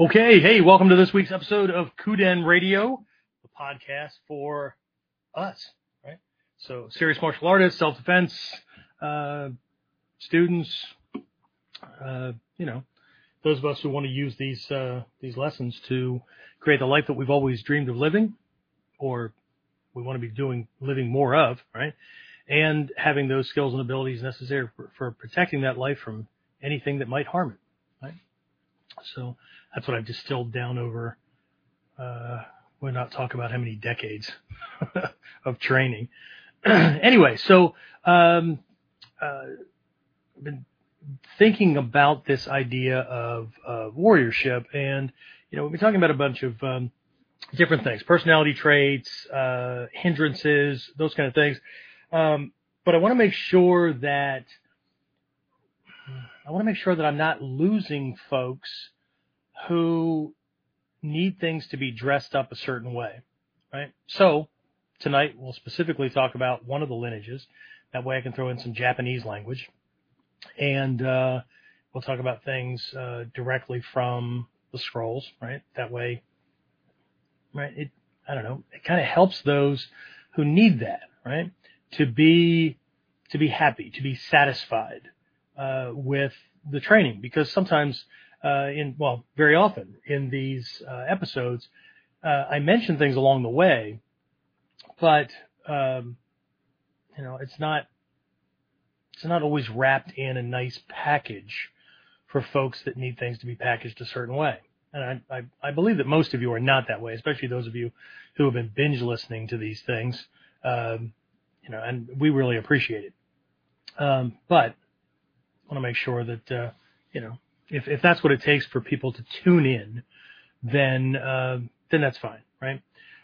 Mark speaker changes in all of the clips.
Speaker 1: Okay, hey, welcome to this week's episode of Kuden Radio, the podcast for us, right? So, serious martial artists, self defense, uh, students, uh, you know, those of us who want to use these uh, these lessons to create the life that we've always dreamed of living, or we want to be doing living more of, right? And having those skills and abilities necessary for, for protecting that life from anything that might harm it? So that's what I've distilled down over. Uh, we'll not talk about how many decades of training. anyway, so um, uh, been thinking about this idea of uh, warriorship, and you know, we've been talking about a bunch of um, different things, personality traits, uh, hindrances, those kind of things. Um, but I want to make sure that I want to make sure that I'm not losing folks who need things to be dressed up a certain way, right? So tonight we'll specifically talk about one of the lineages. That way I can throw in some Japanese language and, uh, we'll talk about things, uh, directly from the scrolls, right? That way, right? It, I don't know, it kind of helps those who need that, right? To be, to be happy, to be satisfied, uh, with the training because sometimes uh, in well, very often in these uh, episodes, uh, I mention things along the way, but um, you know, it's not it's not always wrapped in a nice package for folks that need things to be packaged a certain way. And I, I, I believe that most of you are not that way, especially those of you who have been binge listening to these things. Um, you know, and we really appreciate it. Um, but want to make sure that, uh, you know, if if that's what it takes for people to tune in, then uh, then that's fine, right?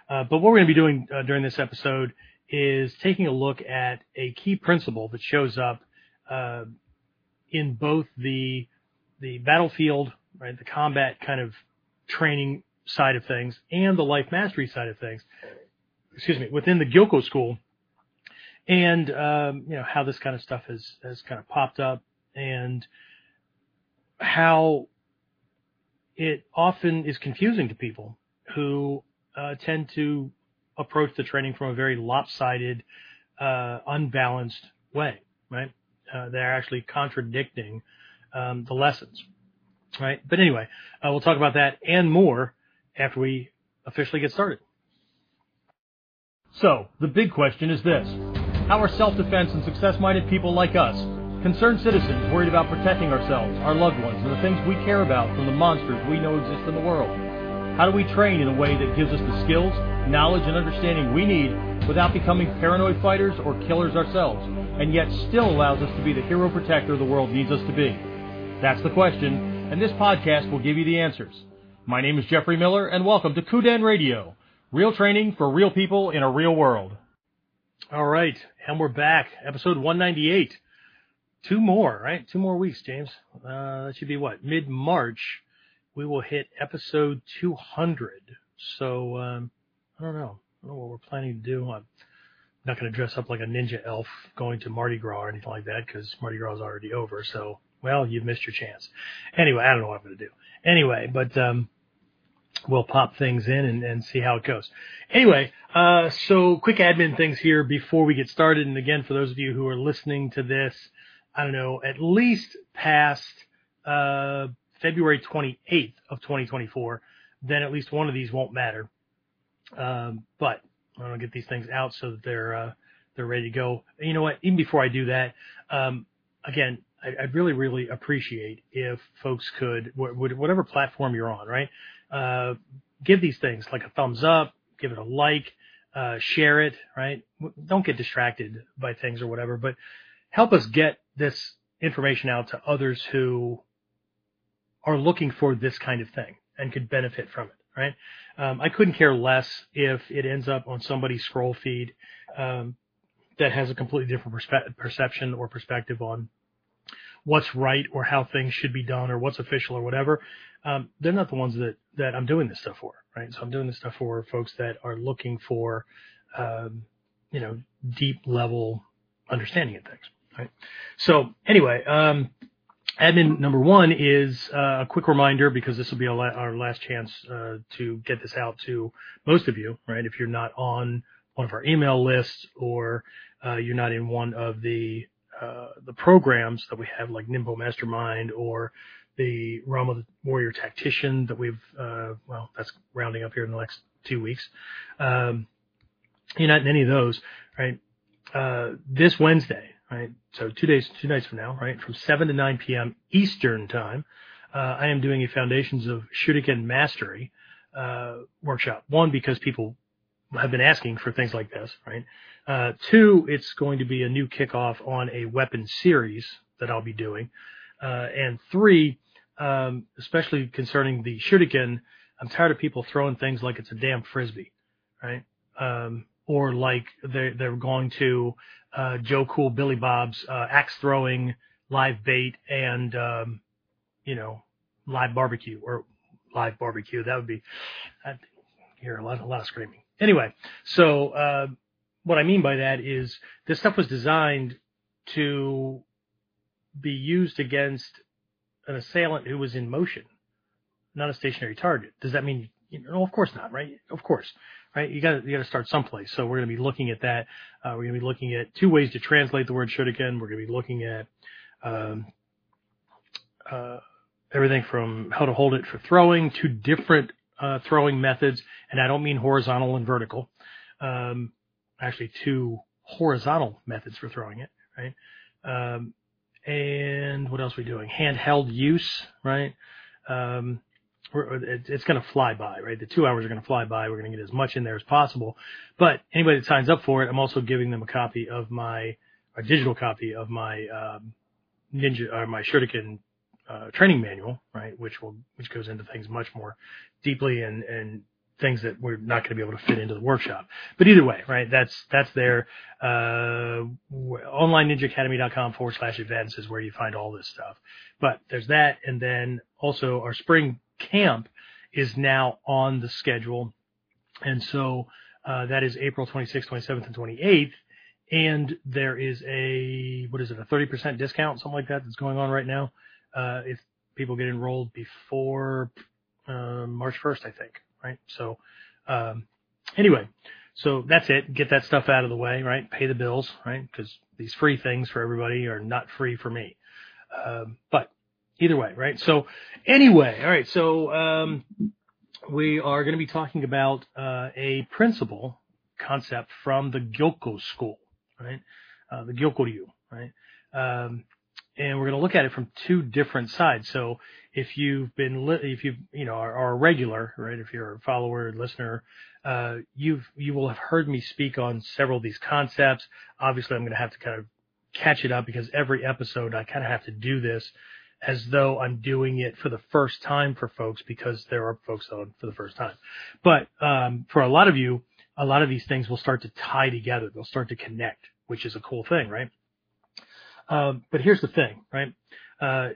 Speaker 1: Uh, but what we're going to be doing uh, during this episode is taking a look at a key principle that shows up uh, in both the the battlefield, right, the combat kind of training side of things, and the life mastery side of things. Excuse me, within the Gyoko school, and um, you know how this kind of stuff has has kind of popped up and how it often is confusing to people who uh, tend to approach the training from a very lopsided, uh, unbalanced way, right? Uh, they're actually contradicting um, the lessons, right? But anyway, uh, we'll talk about that and more after we officially get started. So, the big question is this. How are self-defense and success-minded people like us Concerned citizens worried about protecting ourselves, our loved ones, and the things we care about from the monsters we know exist in the world. How do we train in a way that gives us the skills, knowledge, and understanding we need without becoming paranoid fighters or killers ourselves, and yet still allows us to be the hero protector the world needs us to be? That's the question, and this podcast will give you the answers. My name is Jeffrey Miller, and welcome to Kuden Radio, real training for real people in a real world. All right, and we're back, episode 198 two more, right? Two more weeks, James. Uh, that should be what? Mid March, we will hit episode 200. So, um, I don't know. I don't know what we're planning to do. I'm not going to dress up like a ninja elf going to Mardi Gras or anything like that because Mardi Gras is already over. So, well, you've missed your chance. Anyway, I don't know what I'm going to do. Anyway, but, um, we'll pop things in and, and see how it goes. Anyway, uh, so quick admin things here before we get started. And again, for those of you who are listening to this, I don't know, at least past uh, February 28th of 2024, then at least one of these won't matter. Um, but I'm gonna get these things out so that they're uh, they're ready to go. You know what? Even before I do that, um, again, I, would really really appreciate if folks could whatever platform you're on, right? Uh, give these things like a thumbs up, give it a like, uh, share it, right? Don't get distracted by things or whatever, but help us get this information out to others who are looking for this kind of thing and could benefit from it, right? Um, I couldn't care less if it ends up on somebody's scroll feed um, that has a completely different perspe- perception or perspective on what's right or how things should be done or what's official or whatever. Um, they're not the ones that, that I'm doing this stuff for, right? So I'm doing this stuff for folks that are looking for, um, you know, deep level understanding of things. Right. So anyway, um, admin number one is uh, a quick reminder because this will be our, la- our last chance uh, to get this out to most of you, right? If you're not on one of our email lists or uh, you're not in one of the uh, the programs that we have, like Nimbo Mastermind or the Realm of the Warrior Tactician that we've uh, well, that's rounding up here in the next two weeks. Um, you're not in any of those, right? Uh, this Wednesday, right? So two days, two nights from now, right? From 7 to 9 p.m. Eastern time, uh, I am doing a Foundations of Shuriken Mastery, uh, workshop. One, because people have been asking for things like this, right? Uh, two, it's going to be a new kickoff on a weapon series that I'll be doing. Uh, and three, um, especially concerning the Shuriken, I'm tired of people throwing things like it's a damn frisbee, right? Um, or like they're, they're going to uh, Joe Cool Billy Bob's uh, axe throwing live bait and um, you know live barbecue or live barbecue. That would be I'd hear a lot, a lot of screaming. Anyway, so uh, what I mean by that is this stuff was designed to be used against an assailant who was in motion, not a stationary target. Does that mean? You know, of course not, right? Of course right? You got you got to start someplace. So we're going to be looking at that. Uh, we're going to be looking at two ways to translate the word shuriken. We're going to be looking at um, uh, everything from how to hold it for throwing to different uh, throwing methods, and I don't mean horizontal and vertical. Um, actually, two horizontal methods for throwing it, right? Um, and what else are we doing? Handheld use, right? Um, it's going to fly by, right? The two hours are going to fly by. We're going to get as much in there as possible. But anybody that signs up for it, I'm also giving them a copy of my, a digital copy of my um, Ninja or my Shuriken uh, training manual, right? Which will which goes into things much more deeply and and things that we're not going to be able to fit into the workshop. But either way, right? That's that's there. Uh, OnlineNinjaAcademy.com forward slash events is where you find all this stuff. But there's that, and then also our spring camp is now on the schedule. And so uh, that is April 26th, 27th, and 28th. And there is a, what is it, a 30% discount, something like that, that's going on right now. Uh, if people get enrolled before uh, March 1st, I think, right? So, um, anyway, so that's it. Get that stuff out of the way, right? Pay the bills, right? Because these free things for everybody are not free for me. Um, but either way, right? So anyway, all right. So um, we are going to be talking about uh, a principle concept from the Gyokko school, right? Uh, the Gyokkoryu, right? Um, and we're going to look at it from two different sides. So if you've been, li- if you, you know, are, are, a regular, right? If you're a follower, listener, uh, you've, you will have heard me speak on several of these concepts. Obviously, I'm going to have to kind of catch it up because every episode I kind of have to do this as though I'm doing it for the first time for folks because there are folks on for the first time. But um, for a lot of you, a lot of these things will start to tie together. They'll start to connect, which is a cool thing, right? Um, but here's the thing, right? Uh,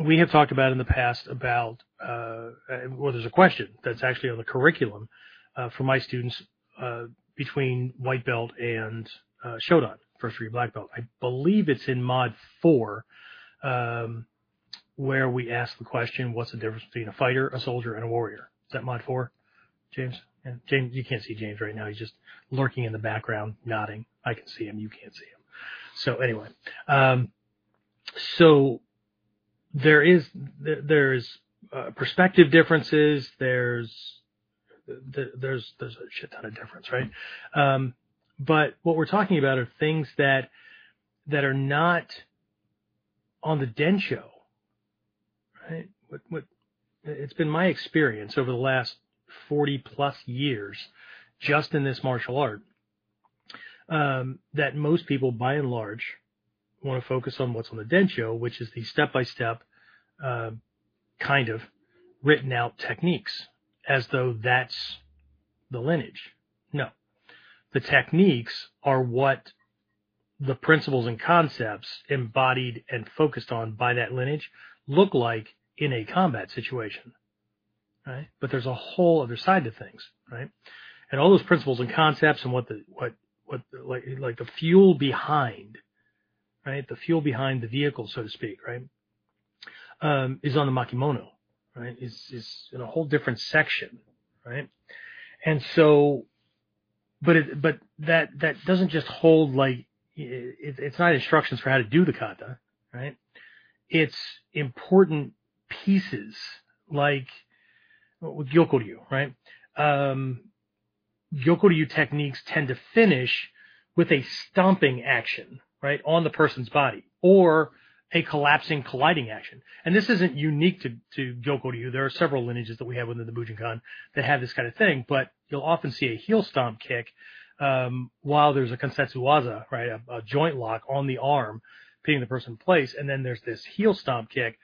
Speaker 1: we have talked about in the past about, uh, well, there's a question that's actually on the curriculum uh, for my students uh, between white belt and uh, Shodan, first degree black belt. I believe it's in mod four. Um, where we ask the question, what's the difference between a fighter, a soldier, and a warrior? Is that mod four, James? Yeah, James, you can't see James right now. He's just lurking in the background, nodding. I can see him. You can't see him. So anyway, um, so there is there's uh, perspective differences. There's there's there's a shit ton of difference, right? Um, but what we're talking about are things that that are not on the densho right? What, what, it's been my experience over the last 40 plus years, just in this martial art, um, that most people, by and large, want to focus on what's on the densho, which is the step-by-step, uh, kind of written out techniques, as though that's the lineage. No, the techniques are what the principles and concepts embodied and focused on by that lineage look like in a combat situation, right? But there's a whole other side to things, right? And all those principles and concepts and what the what what like like the fuel behind, right? The fuel behind the vehicle, so to speak, right? um, is on the makimono, right? Is is in a whole different section, right? And so, but it, but that that doesn't just hold like it, it's not instructions for how to do the kata, right? It's important pieces like with Gyokuryu, right? Um, Gyokuryu techniques tend to finish with a stomping action, right, on the person's body, or a collapsing, colliding action. And this isn't unique to, to Gyokuryu. There are several lineages that we have within the Bujinkan that have this kind of thing, but you'll often see a heel stomp kick, um, while there's a Kansetsu waza, right, a, a, joint lock on the arm, pinning the person in place, and then there's this heel stomp kick,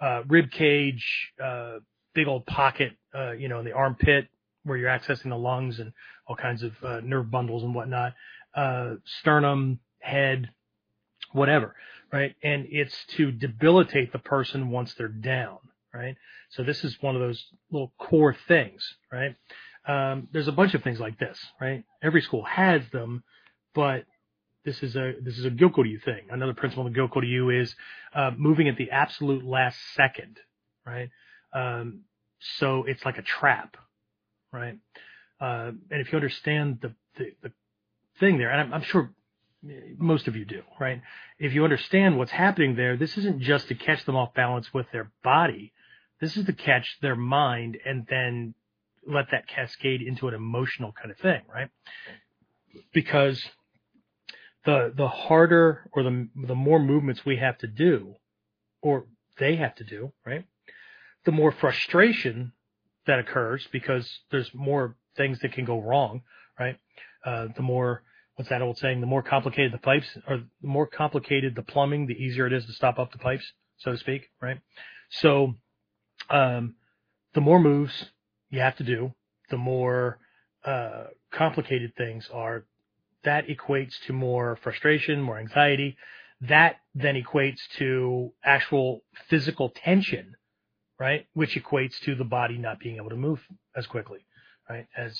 Speaker 1: uh, rib cage, uh, big old pocket, uh, you know, in the armpit where you're accessing the lungs and all kinds of uh, nerve bundles and whatnot, uh, sternum, head, whatever right? And it's to debilitate the person once they're down, right? So this is one of those little core things, right? Um, there's a bunch of things like this, right? Every school has them, but this is a this is a Gyokuryu thing. Another principle of Gyokuryu is uh, moving at the absolute last second, right? Um, so it's like a trap, right? Uh, and if you understand the, the, the thing there, and I'm, I'm sure most of you do, right? If you understand what's happening there, this isn't just to catch them off balance with their body. This is to catch their mind and then let that cascade into an emotional kind of thing, right? Because the the harder or the the more movements we have to do, or they have to do, right? The more frustration that occurs because there's more things that can go wrong, right? Uh, the more what's that old saying? The more complicated the pipes, or the more complicated the plumbing, the easier it is to stop up the pipes, so to speak, right? So, um, the more moves you have to do, the more uh, complicated things are. That equates to more frustration, more anxiety. That then equates to actual physical tension, right? Which equates to the body not being able to move as quickly, right? As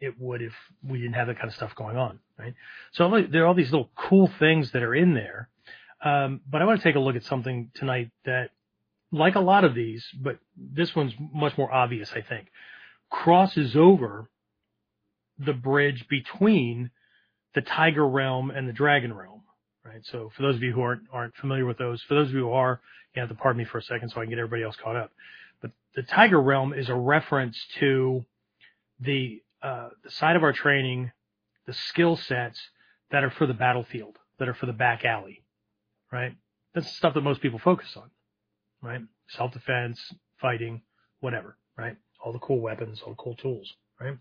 Speaker 1: it would if we didn't have that kind of stuff going on, right? So there are all these little cool things that are in there. Um, but I want to take a look at something tonight that, like a lot of these, but this one's much more obvious, I think, crosses over the bridge between the tiger realm and the dragon realm, right? So for those of you who aren't aren't familiar with those, for those of you who are, you have to pardon me for a second so I can get everybody else caught up. But the tiger realm is a reference to the uh, the side of our training, the skill sets that are for the battlefield, that are for the back alley, right? That's the stuff that most people focus on, right? Self defense, fighting, whatever, right? All the cool weapons, all the cool tools, right?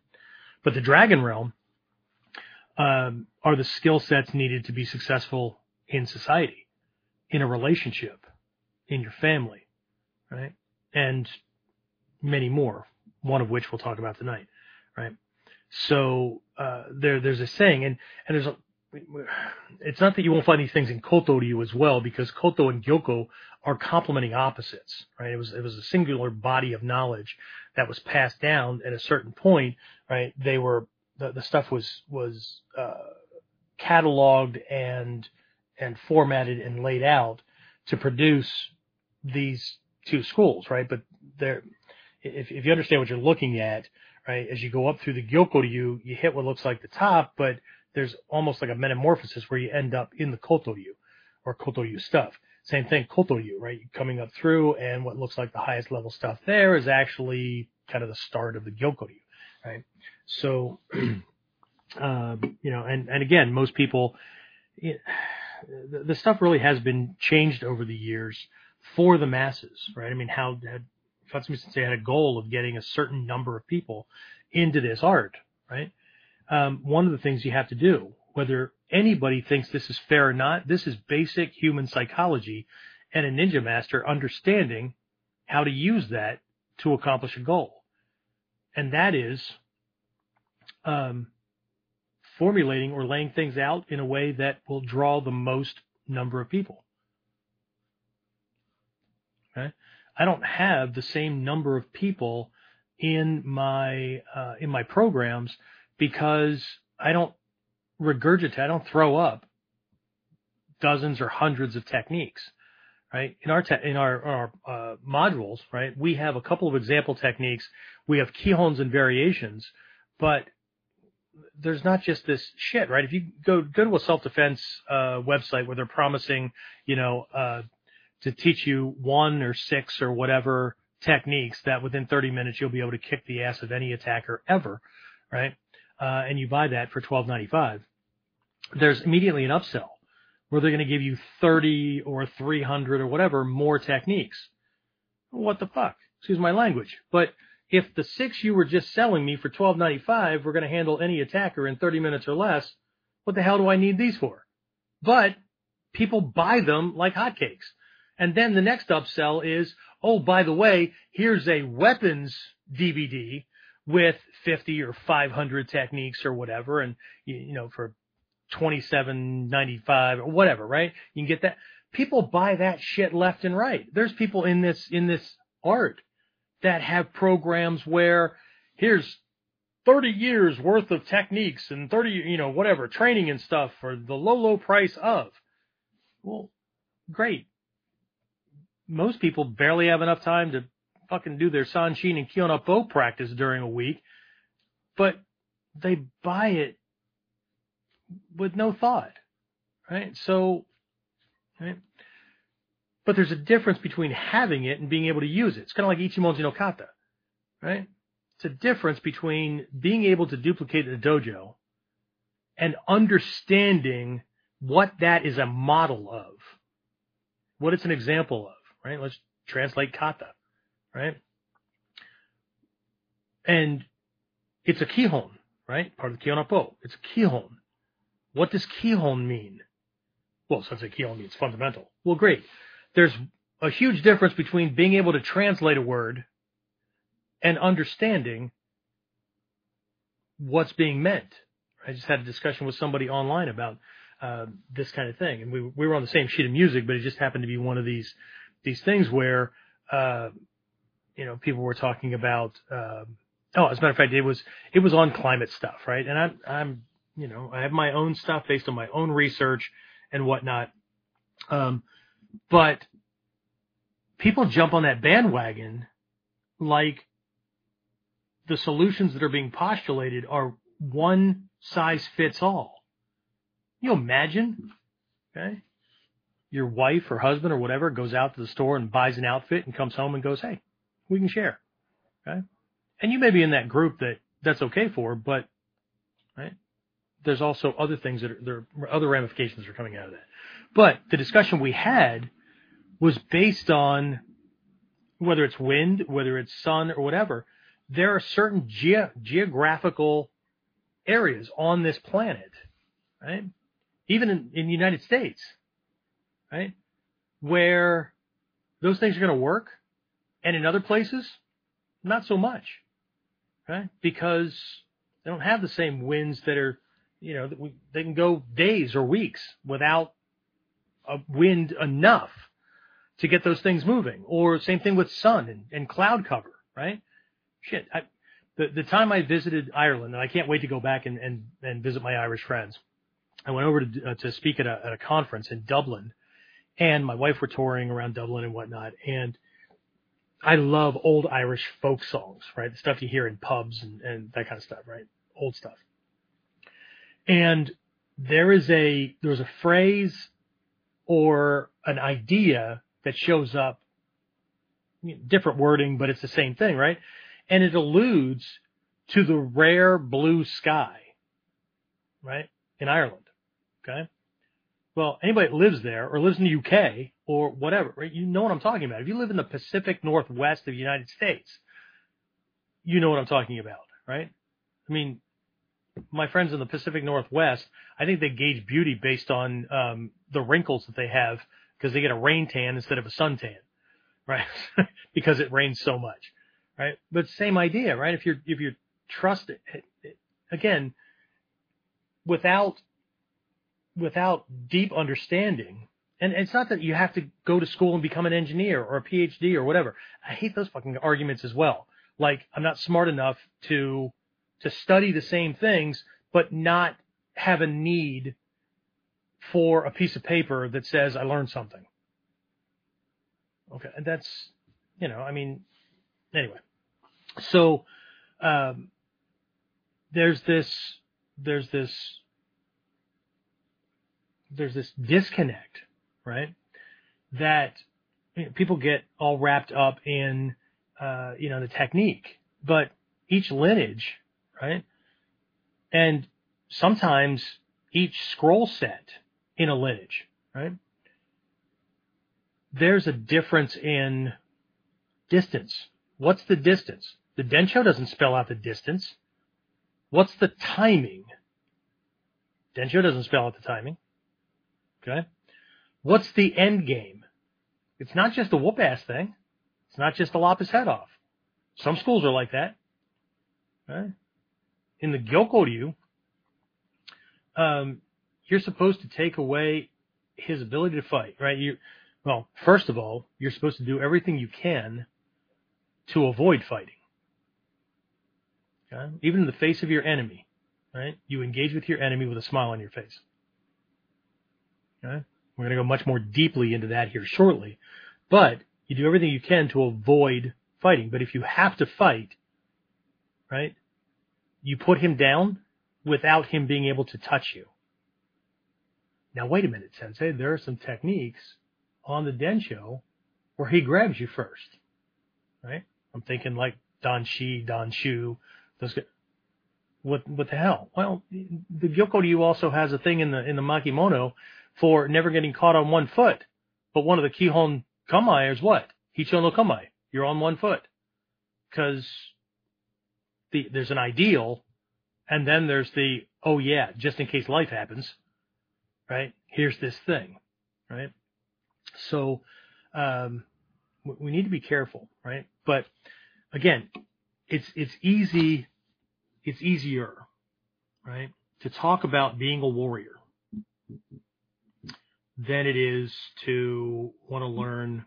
Speaker 1: But the dragon realm um, are the skill sets needed to be successful in society, in a relationship, in your family, right? And many more, one of which we'll talk about tonight, right? So uh, there, there's a saying, and and there's a. It's not that you won't find these things in Koto Ryu as well, because Koto and Gyoko are complementing opposites, right? It was it was a singular body of knowledge that was passed down at a certain point, right? They were the, the stuff was was uh, cataloged and and formatted and laid out to produce these two schools, right? But there, if if you understand what you're looking at, right? As you go up through the Gyokuryu, you you hit what looks like the top, but there's almost like a metamorphosis where you end up in the Kotoryu or Kotoryu stuff. Same thing, Kotoryu, right? Coming up through and what looks like the highest level stuff there is actually kind of the start of the Gyokuryu, right? So, um, you know, and, and again, most people, the, stuff really has been changed over the years for the masses, right? I mean, how, how Hatsumi Sensei had a goal of getting a certain number of people into this art, right? Um, one of the things you have to do, whether anybody thinks this is fair or not, this is basic human psychology and a ninja master understanding how to use that to accomplish a goal. And that is um, formulating or laying things out in a way that will draw the most number of people. Okay? I don't have the same number of people in my uh, in my programs because I don't regurgitate, I don't throw up dozens or hundreds of techniques, right? In our te- in our, our uh, modules, right, we have a couple of example techniques. We have kihons and variations, but there's not just this shit, right? If you go go to a self defense uh, website where they're promising, you know, uh, to teach you one or six or whatever techniques that within 30 minutes you'll be able to kick the ass of any attacker ever, right? Uh, and you buy that for 12.95. There's immediately an upsell where they're going to give you 30 or 300 or whatever more techniques. What the fuck? Excuse my language. But if the six you were just selling me for 12.95 were going to handle any attacker in 30 minutes or less, what the hell do I need these for? But people buy them like hotcakes. And then the next upsell is, oh, by the way, here's a weapons DVD with 50 or 500 techniques or whatever. And, you know, for 27.95 or whatever, right? You can get that. People buy that shit left and right. There's people in this, in this art that have programs where here's 30 years worth of techniques and 30, you know, whatever, training and stuff for the low, low price of. Well, great. Most people barely have enough time to fucking do their Sanshin and Happo practice during a week, but they buy it with no thought, right? So, right? But there's a difference between having it and being able to use it. It's kind of like Ichimonji no kata, right? It's a difference between being able to duplicate the dojo and understanding what that is a model of, what it's an example of, right? Let's translate kata, right? And it's a kihon, right? Part of the kihon happo. It's a kihon. What does kihon mean? Well, since a kihon means fundamental. Well, great there's a huge difference between being able to translate a word and understanding what's being meant. I just had a discussion with somebody online about uh, this kind of thing, and we we were on the same sheet of music, but it just happened to be one of these these things where uh, you know people were talking about. Uh, oh, as a matter of fact, it was it was on climate stuff, right? And I'm I'm you know I have my own stuff based on my own research and whatnot. Um, but people jump on that bandwagon like the solutions that are being postulated are one size fits all. You imagine, okay, your wife or husband or whatever goes out to the store and buys an outfit and comes home and goes, hey, we can share, okay? And you may be in that group that that's okay for, but right, there's also other things that are there are other ramifications that are coming out of that. But the discussion we had was based on whether it's wind, whether it's sun or whatever. There are certain ge- geographical areas on this planet, right? Even in, in the United States, right? Where those things are going to work and in other places, not so much, right? Because they don't have the same winds that are, you know, they can go days or weeks without a wind enough to get those things moving. Or same thing with sun and, and cloud cover, right? Shit. I, the, the time I visited Ireland, and I can't wait to go back and, and, and visit my Irish friends. I went over to, uh, to speak at a, at a conference in Dublin and my wife were touring around Dublin and whatnot. And I love old Irish folk songs, right? The stuff you hear in pubs and, and that kind of stuff, right? Old stuff. And there is a, there was a phrase or an idea that shows up, different wording, but it's the same thing, right? And it alludes to the rare blue sky, right? In Ireland. Okay. Well, anybody that lives there or lives in the UK or whatever, right? You know what I'm talking about. If you live in the Pacific Northwest of the United States, you know what I'm talking about, right? I mean, my friends in the Pacific Northwest, I think they gauge beauty based on um, the wrinkles that they have because they get a rain tan instead of a suntan, right? because it rains so much, right? But same idea, right? If you're if you're trusted, again, without without deep understanding, and it's not that you have to go to school and become an engineer or a PhD or whatever. I hate those fucking arguments as well. Like I'm not smart enough to to study the same things, but not have a need for a piece of paper that says I learned something. Okay, and that's you know, I mean, anyway. So um, there's this there's this there's this disconnect, right? That you know, people get all wrapped up in uh, you know the technique, but each lineage, right? And sometimes each scroll set in a lineage, right? There's a difference in distance. What's the distance? The Densho doesn't spell out the distance. What's the timing? Densho doesn't spell out the timing. Okay. What's the end game? It's not just a whoop ass thing. It's not just to lop his head off. Some schools are like that. Right? In the Gyokoryu, um, you're supposed to take away his ability to fight, right? You, well, first of all, you're supposed to do everything you can to avoid fighting. Okay? Even in the face of your enemy, right? You engage with your enemy with a smile on your face. Okay? We're going to go much more deeply into that here shortly. But you do everything you can to avoid fighting. But if you have to fight, right, you put him down without him being able to touch you. Now, wait a minute, Sensei. There are some techniques on the Densho where he grabs you first, right? I'm thinking like Dan Shi, Dan Shu, those guys. What, what the hell? Well, the Gyokoryu also has a thing in the, in the Makimono for never getting caught on one foot. But one of the Kihon Kamae is what? Hicho no Kamae. You're on one foot. Cause the, there's an ideal and then there's the, oh yeah, just in case life happens, right? Here's this thing, right? So, um, we need to be careful, right? But again, it's, it's easy, it's easier, right? To talk about being a warrior than it is to want to learn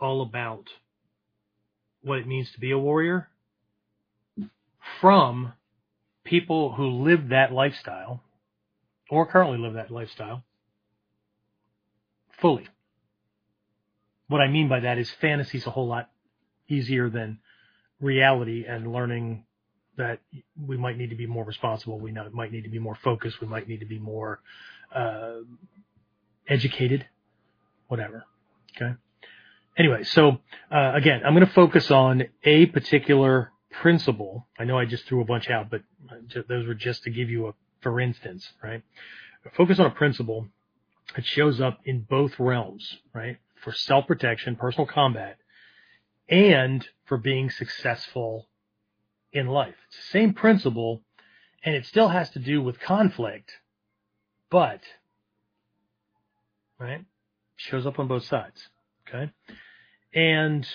Speaker 1: all about what it means to be a warrior from people who live that lifestyle or currently live that lifestyle fully. What I mean by that is fantasy's a whole lot easier than reality and learning that we might need to be more responsible. We might need to be more focused. We might need to be more uh, educated, whatever. Okay. Anyway, so uh, again, I'm going to focus on a particular principle. I know I just threw a bunch out, but those were just to give you a for instance, right? Focus on a principle that shows up in both realms, right? For self protection, personal combat, and for being successful in life. It's the same principle, and it still has to do with conflict, but right? Shows up on both sides. Okay. And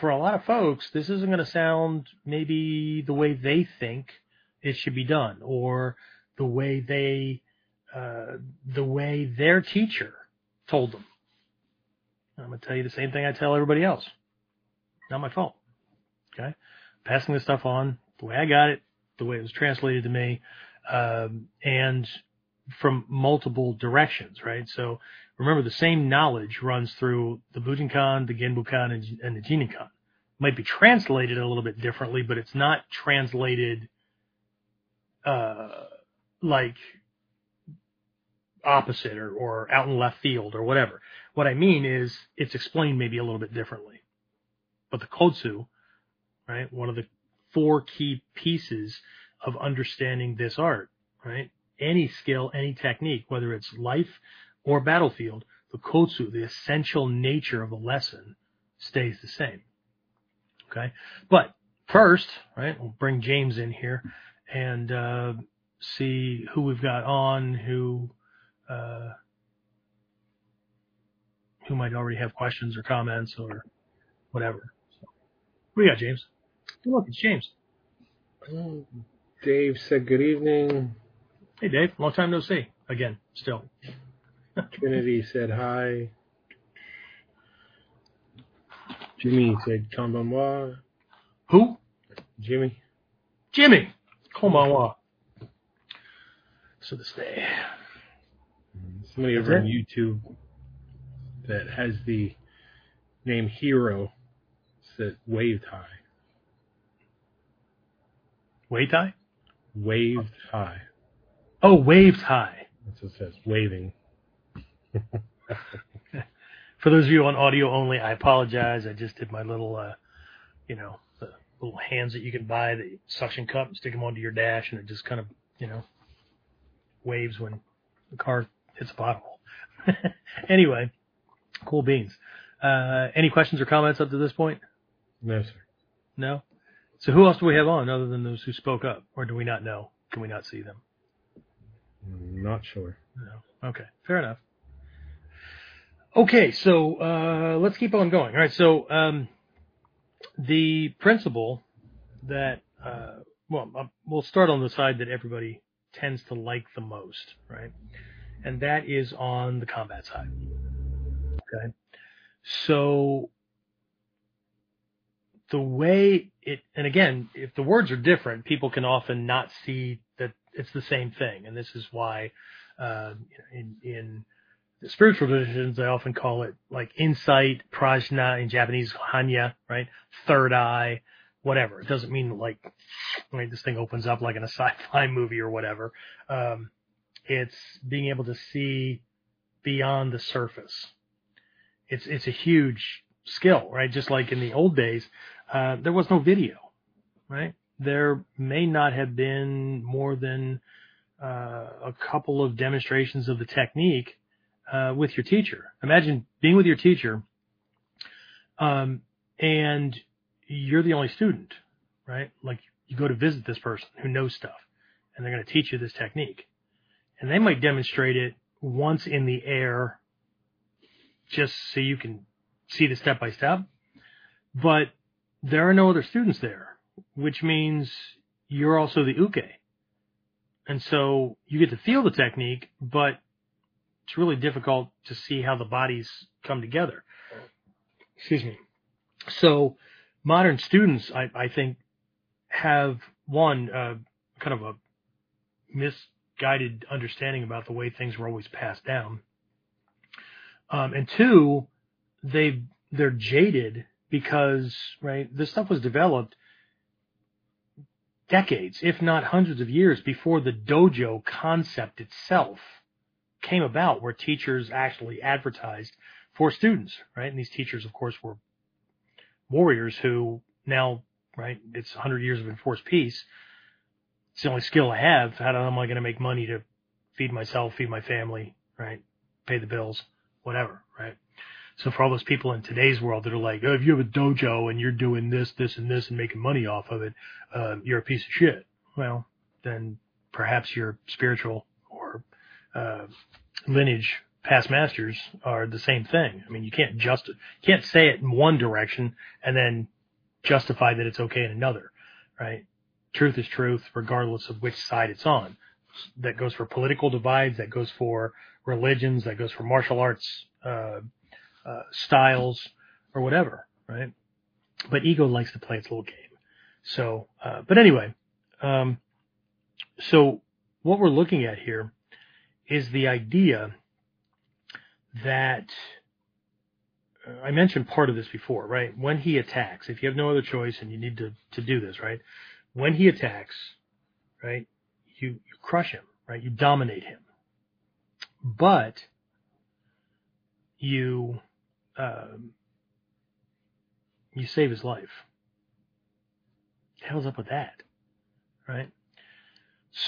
Speaker 1: for a lot of folks, this isn't going to sound maybe the way they think it should be done or the way they, uh, the way their teacher told them. I'm going to tell you the same thing I tell everybody else. Not my fault. Okay. Passing this stuff on the way I got it, the way it was translated to me, um, and from multiple directions, right? So remember the same knowledge runs through the Bujinkan, the Genbukan, and, and the Jinenkan. Might be translated a little bit differently, but it's not translated uh, like opposite or, or out in left field or whatever. What I mean is it's explained maybe a little bit differently. But the Kotsu, right, one of the four key pieces of understanding this art, right, any skill, any technique, whether it's life or battlefield, the kotsu, the essential nature of the lesson, stays the same. Okay, but first, right, we'll bring James in here and uh, see who we've got on, who uh, who might already have questions or comments or whatever. So, what do you got, James? Good luck, it's James.
Speaker 2: Dave said good evening.
Speaker 1: Hey, Dave. Long time no see. Again, still.
Speaker 2: Trinity said hi. Jimmy said "Come konbanwa.
Speaker 1: Who?
Speaker 2: Jimmy.
Speaker 1: Jimmy. Come Konbanwa. So this day. Mm-hmm.
Speaker 2: Somebody
Speaker 1: That's
Speaker 2: over on? YouTube that has the name Hero said waved high.
Speaker 1: Wave tie?
Speaker 2: Waved high.
Speaker 1: Oh, waved high.
Speaker 2: That's what it says. Waving.
Speaker 1: For those of you on audio only, I apologize. I just did my little, uh, you know, the little hands that you can buy, the suction cup, and stick them onto your dash, and it just kind of, you know, waves when the car hits a pothole. anyway, cool beans. Uh, any questions or comments up to this point?
Speaker 2: No, sir.
Speaker 1: No? So who else do we have on other than those who spoke up? Or do we not know? Can we not see them?
Speaker 2: Not sure.
Speaker 1: No. Okay. Fair enough. Okay. So, uh, let's keep on going. All right. So, um, the principle that, uh, well, uh, we'll start on the side that everybody tends to like the most, right? And that is on the combat side. Okay. So the way it, and again, if the words are different, people can often not see that it's the same thing. And this is why, uh, in, in the spiritual traditions, they often call it like insight, prajna in Japanese, hanya, right? Third eye, whatever. It doesn't mean like, right, this thing opens up like in a sci-fi movie or whatever. Um, it's being able to see beyond the surface. It's, it's a huge skill, right? Just like in the old days, uh, there was no video, right? There may not have been more than uh, a couple of demonstrations of the technique uh, with your teacher. Imagine being with your teacher, um, and you're the only student, right? Like you go to visit this person who knows stuff, and they're going to teach you this technique, and they might demonstrate it once in the air, just so you can see the step by step, but there are no other students there, which means you're also the uke. And so you get to feel the technique, but it's really difficult to see how the bodies come together. Excuse me. So modern students, I, I think, have one, uh, kind of a misguided understanding about the way things were always passed down. Um, and two, they they're jaded because right this stuff was developed decades if not hundreds of years before the dojo concept itself came about where teachers actually advertised for students right? And these teachers of course were warriors who now right it's 100 years of enforced peace. It's the only skill i have. How am i going to make money to feed myself feed my family right? Pay the bills whatever right? So for all those people in today's world that are like, oh, if you have a dojo and you're doing this, this, and this and making money off of it, uh, you're a piece of shit. Well, then perhaps your spiritual uh, lineage past masters are the same thing. I mean, you can't just can't say it in one direction and then justify that it's okay in another, right? Truth is truth, regardless of which side it's on. That goes for political divides. That goes for religions. That goes for martial arts. Uh, uh, styles or whatever, right? But ego likes to play its little game. So, uh, but anyway, um, so what we're looking at here is the idea that uh, I mentioned part of this before, right? When he attacks, if you have no other choice and you need to, to do this, right? When he attacks, right, you, you crush him, right? You dominate him. But you um, you save his life. The hell's up with that? Right?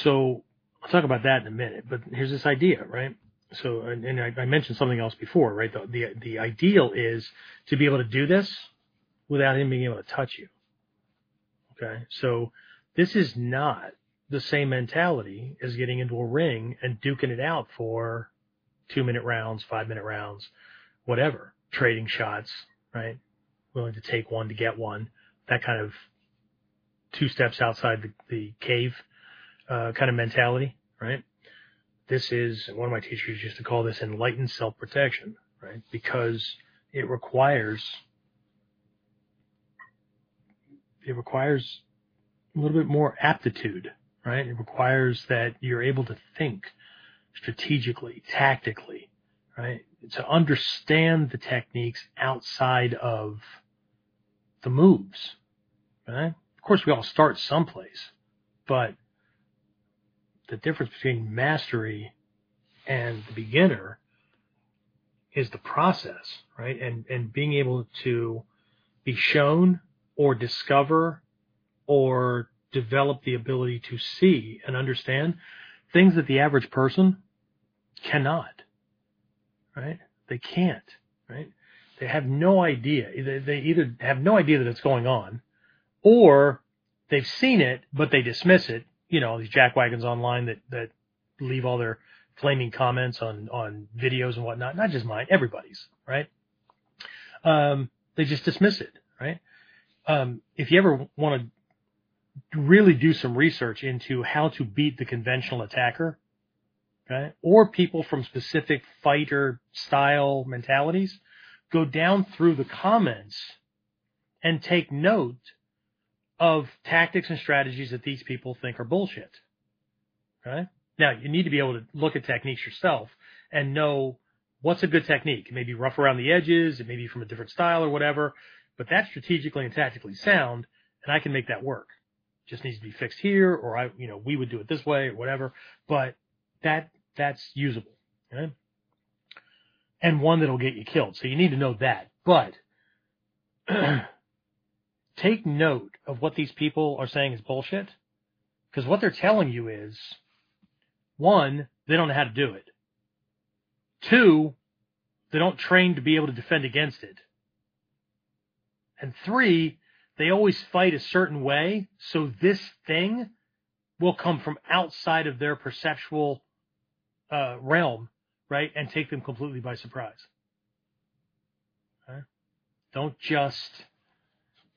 Speaker 1: So I'll talk about that in a minute, but here's this idea, right? So, and, and I, I, mentioned something else before, right? The, the, the ideal is to be able to do this without him being able to touch you. Okay. So this is not the same mentality as getting into a ring and duking it out for two minute rounds, five minute rounds, whatever trading shots, right? Willing to take one to get one. That kind of two steps outside the, the cave uh, kind of mentality, right? This is one of my teachers used to call this enlightened self protection, right? Because it requires it requires a little bit more aptitude, right? It requires that you're able to think strategically, tactically, right? To understand the techniques outside of the moves, right? Of course, we all start someplace, but the difference between mastery and the beginner is the process, right? And and being able to be shown or discover or develop the ability to see and understand things that the average person cannot, right? They can't, right? They have no idea. They, they either have no idea that it's going on or they've seen it, but they dismiss it. You know, these jackwagons online that, that leave all their flaming comments on, on videos and whatnot, not just mine, everybody's, right? Um, they just dismiss it, right? Um, if you ever want to really do some research into how to beat the conventional attacker, okay, or people from specific fighter style mentalities, go down through the comments and take note of tactics and strategies that these people think are bullshit. Right? Now, you need to be able to look at techniques yourself and know what's a good technique. It may be rough around the edges, it may be from a different style or whatever, but that's strategically and tactically sound, and I can make that work. Just needs to be fixed here, or I, you know, we would do it this way or whatever, but that, that's usable. And one that'll get you killed. So you need to know that. But take note of what these people are saying is bullshit. Because what they're telling you is, one, they don't know how to do it. Two, they don't train to be able to defend against it. And three, they always fight a certain way, so this thing will come from outside of their perceptual uh, realm, right, and take them completely by surprise. Okay? Don't just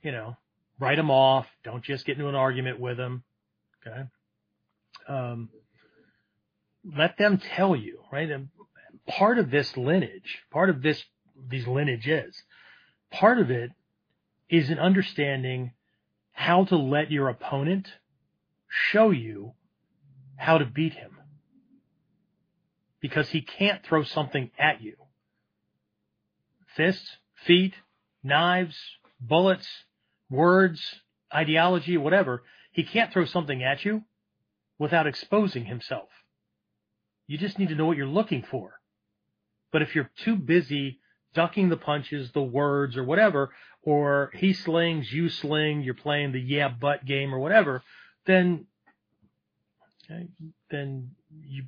Speaker 1: you know, write them off. Don't just get into an argument with them. Okay. Um, let them tell you, right? And part of this lineage, part of this, these lineages, part of it is an understanding how to let your opponent show you how to beat him. Because he can't throw something at you. Fists, feet, knives, bullets, words, ideology, whatever, he can't throw something at you without exposing himself. You just need to know what you're looking for. But if you're too busy ducking the punches, the words, or whatever, or he slings, you sling, you're playing the yeah but game or whatever, then then you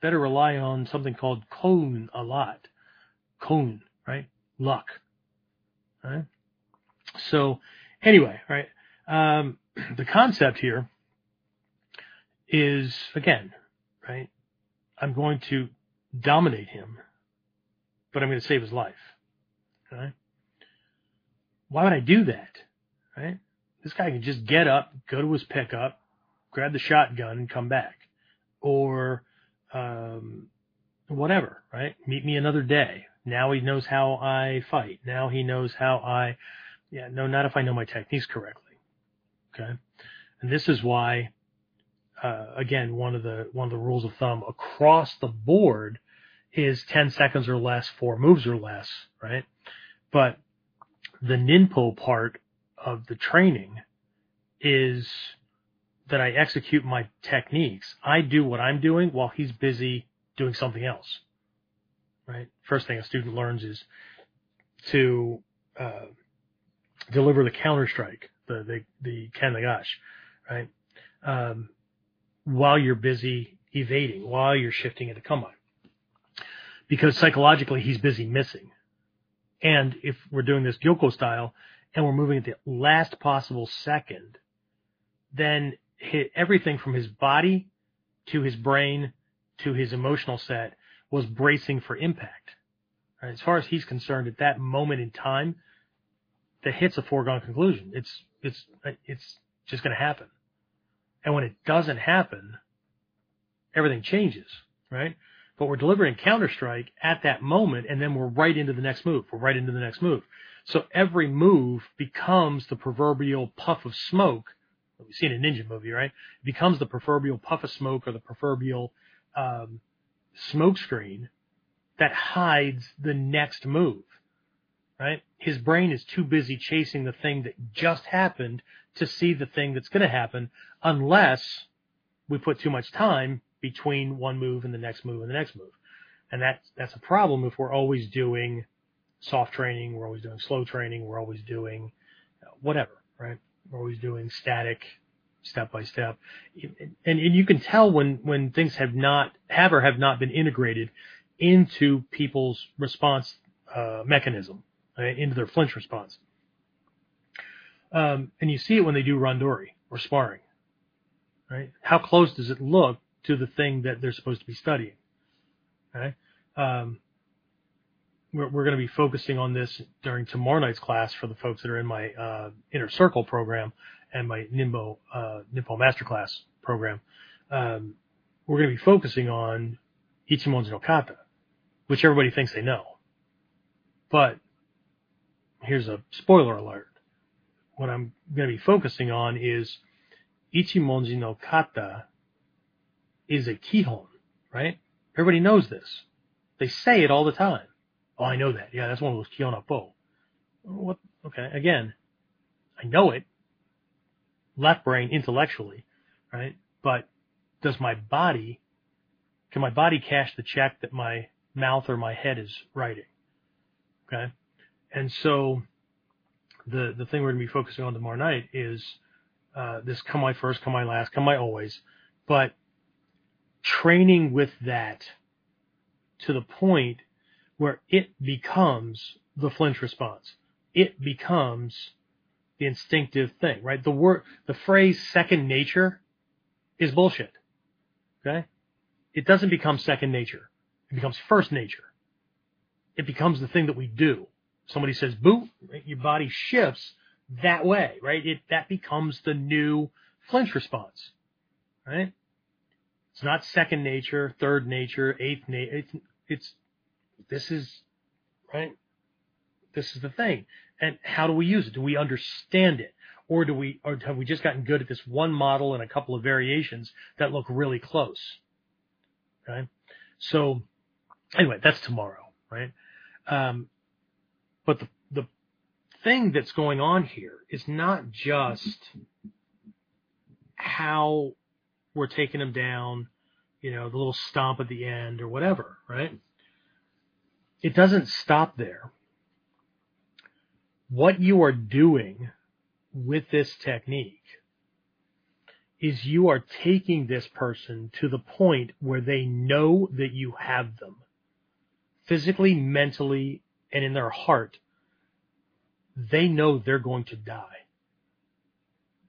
Speaker 1: better rely on something called cone a lot. Cone, right? Luck. Right? So anyway, right? Um, the concept here is again, right? I'm going to dominate him, but I'm going to save his life. Right? Why would I do that? Right? This guy can just get up, go to his pickup, grab the shotgun, and come back, or um, whatever. Right? Meet me another day. Now he knows how I fight. Now he knows how I yeah, no, not if I know my techniques correctly. Okay. And this is why, uh, again, one of the, one of the rules of thumb across the board is 10 seconds or less, four moves or less, right? But the ninpo part of the training is that I execute my techniques. I do what I'm doing while he's busy doing something else, right? First thing a student learns is to, uh, deliver the counter strike, the the the Kanagash, right? Um, while you're busy evading, while you're shifting into kamae, because psychologically he's busy missing. And if we're doing this Gyokko style and we're moving at the last possible second, then hit everything from his body to his brain to his emotional set was bracing for impact. Right? As far as he's concerned, at that moment in time, the hit's a foregone conclusion. It's it's it's just going to happen. And when it doesn't happen, everything changes, right? But we're delivering Counter Strike at that moment, and then we're right into the next move. We're right into the next move. So every move becomes the proverbial puff of smoke. We've seen a ninja movie, right? It becomes the proverbial puff of smoke or the proverbial um, smoke screen that hides the next move, right? His brain is too busy chasing the thing that just happened to see the thing that's going to happen unless we put too much time between one move and the next move and the next move. And that's, that's a problem if we're always doing soft training, we're always doing slow training, we're always doing whatever, right? We're always doing static step by step. And, and you can tell when, when things have not, have or have not been integrated into people's response, uh, mechanism, right? into their flinch response. Um, and you see it when they do randori or sparring, right? How close does it look to the thing that they're supposed to be studying, right? Um, we're, we're going to be focusing on this during tomorrow night's class for the folks that are in my uh, inner circle program and my Ninpo uh, Ninpo Masterclass program. Um, we're going to be focusing on Ichimonji no Kata, which everybody thinks they know. But here's a spoiler alert. What I'm going to be focusing on is Ichimonji no Kata is a kihon, right? Everybody knows this. They say it all the time. Oh, I know that. Yeah, that's one of those Kihon Happo. What? Okay. Again, I know it. Left brain intellectually, right? But does my body, can my body cash the check that my mouth or my head is writing? Okay. And so the, the thing we're going to be focusing on tomorrow night is, uh, this kamae first, kamae last, kamae always, but training with that to the point where it becomes the flinch response. It becomes the instinctive thing, right? The word, the phrase second nature is bullshit. Okay? It doesn't become second nature. It becomes first nature. It becomes the thing that we do. Somebody says boot, right? your body shifts that way, right? It, that becomes the new flinch response, right? It's not second nature, third nature, eighth nature. It's, it's this is, right? This is the thing. And how do we use it? Do we understand it? Or do we, or have we just gotten good at this one model and a couple of variations that look really close? Okay. So anyway, that's tomorrow, right? Um, but the, the thing that's going on here is not just how we're taking them down, you know, the little stomp at the end or whatever, right? it doesn't stop there. What you are doing with this technique is you are taking this person to the point where they know that you have them physically, mentally, and in their heart. They know they're going to die.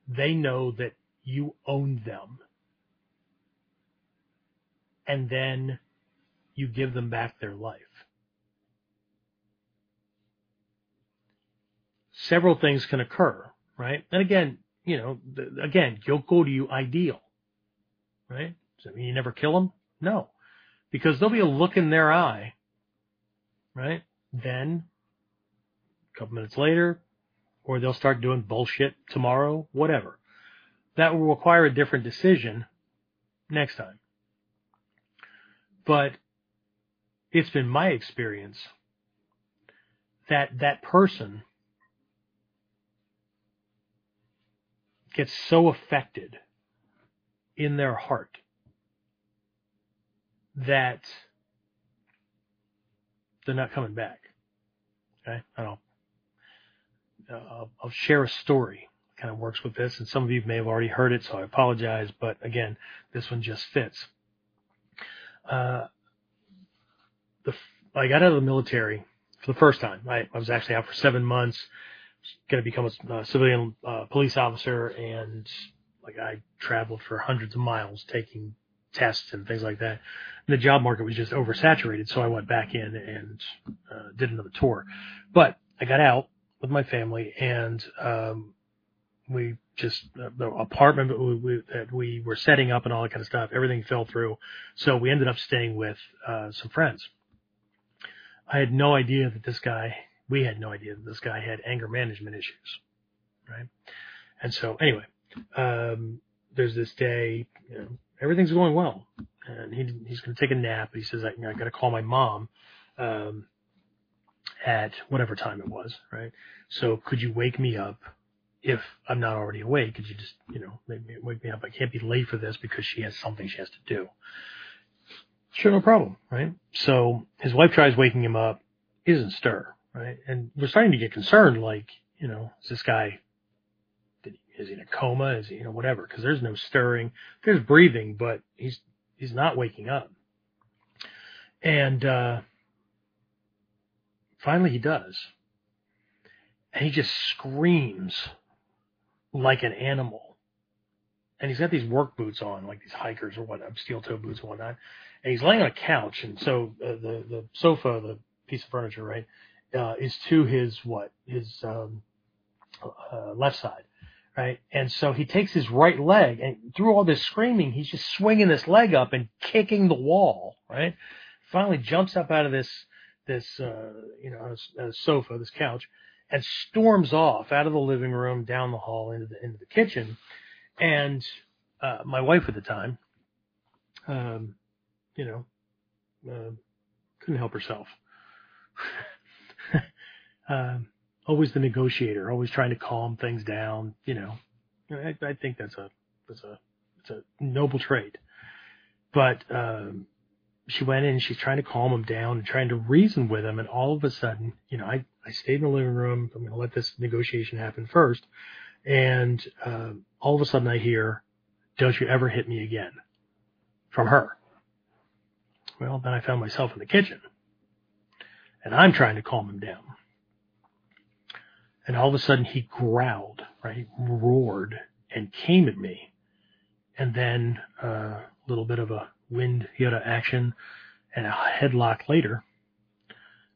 Speaker 1: They know that you own them. And then you give them back their life. several things can occur, right? And again, you know, again, to you ideal, right? Does that mean you never kill them? No, because there'll be a look in their eye, right? Then, a couple minutes later, or they'll start doing bullshit tomorrow, whatever. That will require a different decision next time. But it's been my experience that that person gets so affected in their heart that they're not coming back. Okay, I don't. Uh, I'll share a story. Kind of works with this, and some of you may have already heard it, so I apologize. But again, this one just fits. Uh, the I got out of the military for the first time. I, I was actually out for seven months going to become a, a civilian uh, police officer, and like I traveled for hundreds of miles taking tests and things like that. And the job market was just oversaturated, so I went back in and uh, did another tour. But I got out with my family, and um, we just uh, the apartment we, we, that we were setting up and all that kind of stuff, everything fell through. So we ended up staying with uh, some friends. I had no idea that this guy we had no idea that this guy had anger management issues, right? And so anyway, um, there's this day, you know, everything's going well, and he he's going to take a nap. He says, I, I got to call my mom um, at whatever time it was, right? So could you wake me up if I'm not already awake? Could you just, you know, me, wake me up? I can't be late for this because she has something she has to do. Sure, no problem, right? So his wife tries waking him up, he doesn't stir, right? And we're starting to get concerned, like, you know, is this guy, is he in a coma? Is he, you know, whatever? Because there's no stirring, there's breathing, but he's he's not waking up. And uh, finally, he does, and he just screams like an animal. And he's got these work boots on, like these hikers or whatnot, steel toe boots and whatnot. And he's laying on a couch, and so uh, the the sofa, the piece of furniture, right, uh, is to his what his um, uh, left side, right? And so he takes his right leg, and through all this screaming, he's just swinging this leg up and kicking the wall, right? Finally, jumps up out of this this uh, you know sofa, this couch, and storms off out of the living room, down the hall, into the into the kitchen. And uh, my wife at the time, um, you know, uh, couldn't help herself. um, always the negotiator, always trying to calm things down. You know, I, I think that's a that's a it's a noble trait. But um, she went in and she's trying to calm him down and trying to reason with him, and all of a sudden, you know, I I stayed in the living room. I'm going to let this negotiation happen first, and uh, all of a sudden I hear, "Don't you ever hit me again," from her. Well, then I found myself in the kitchen, and I'm trying to calm him down and all of a sudden he growled, right, roared, and came at me. And then uh, a little bit of a wind Yoda action and a headlock later.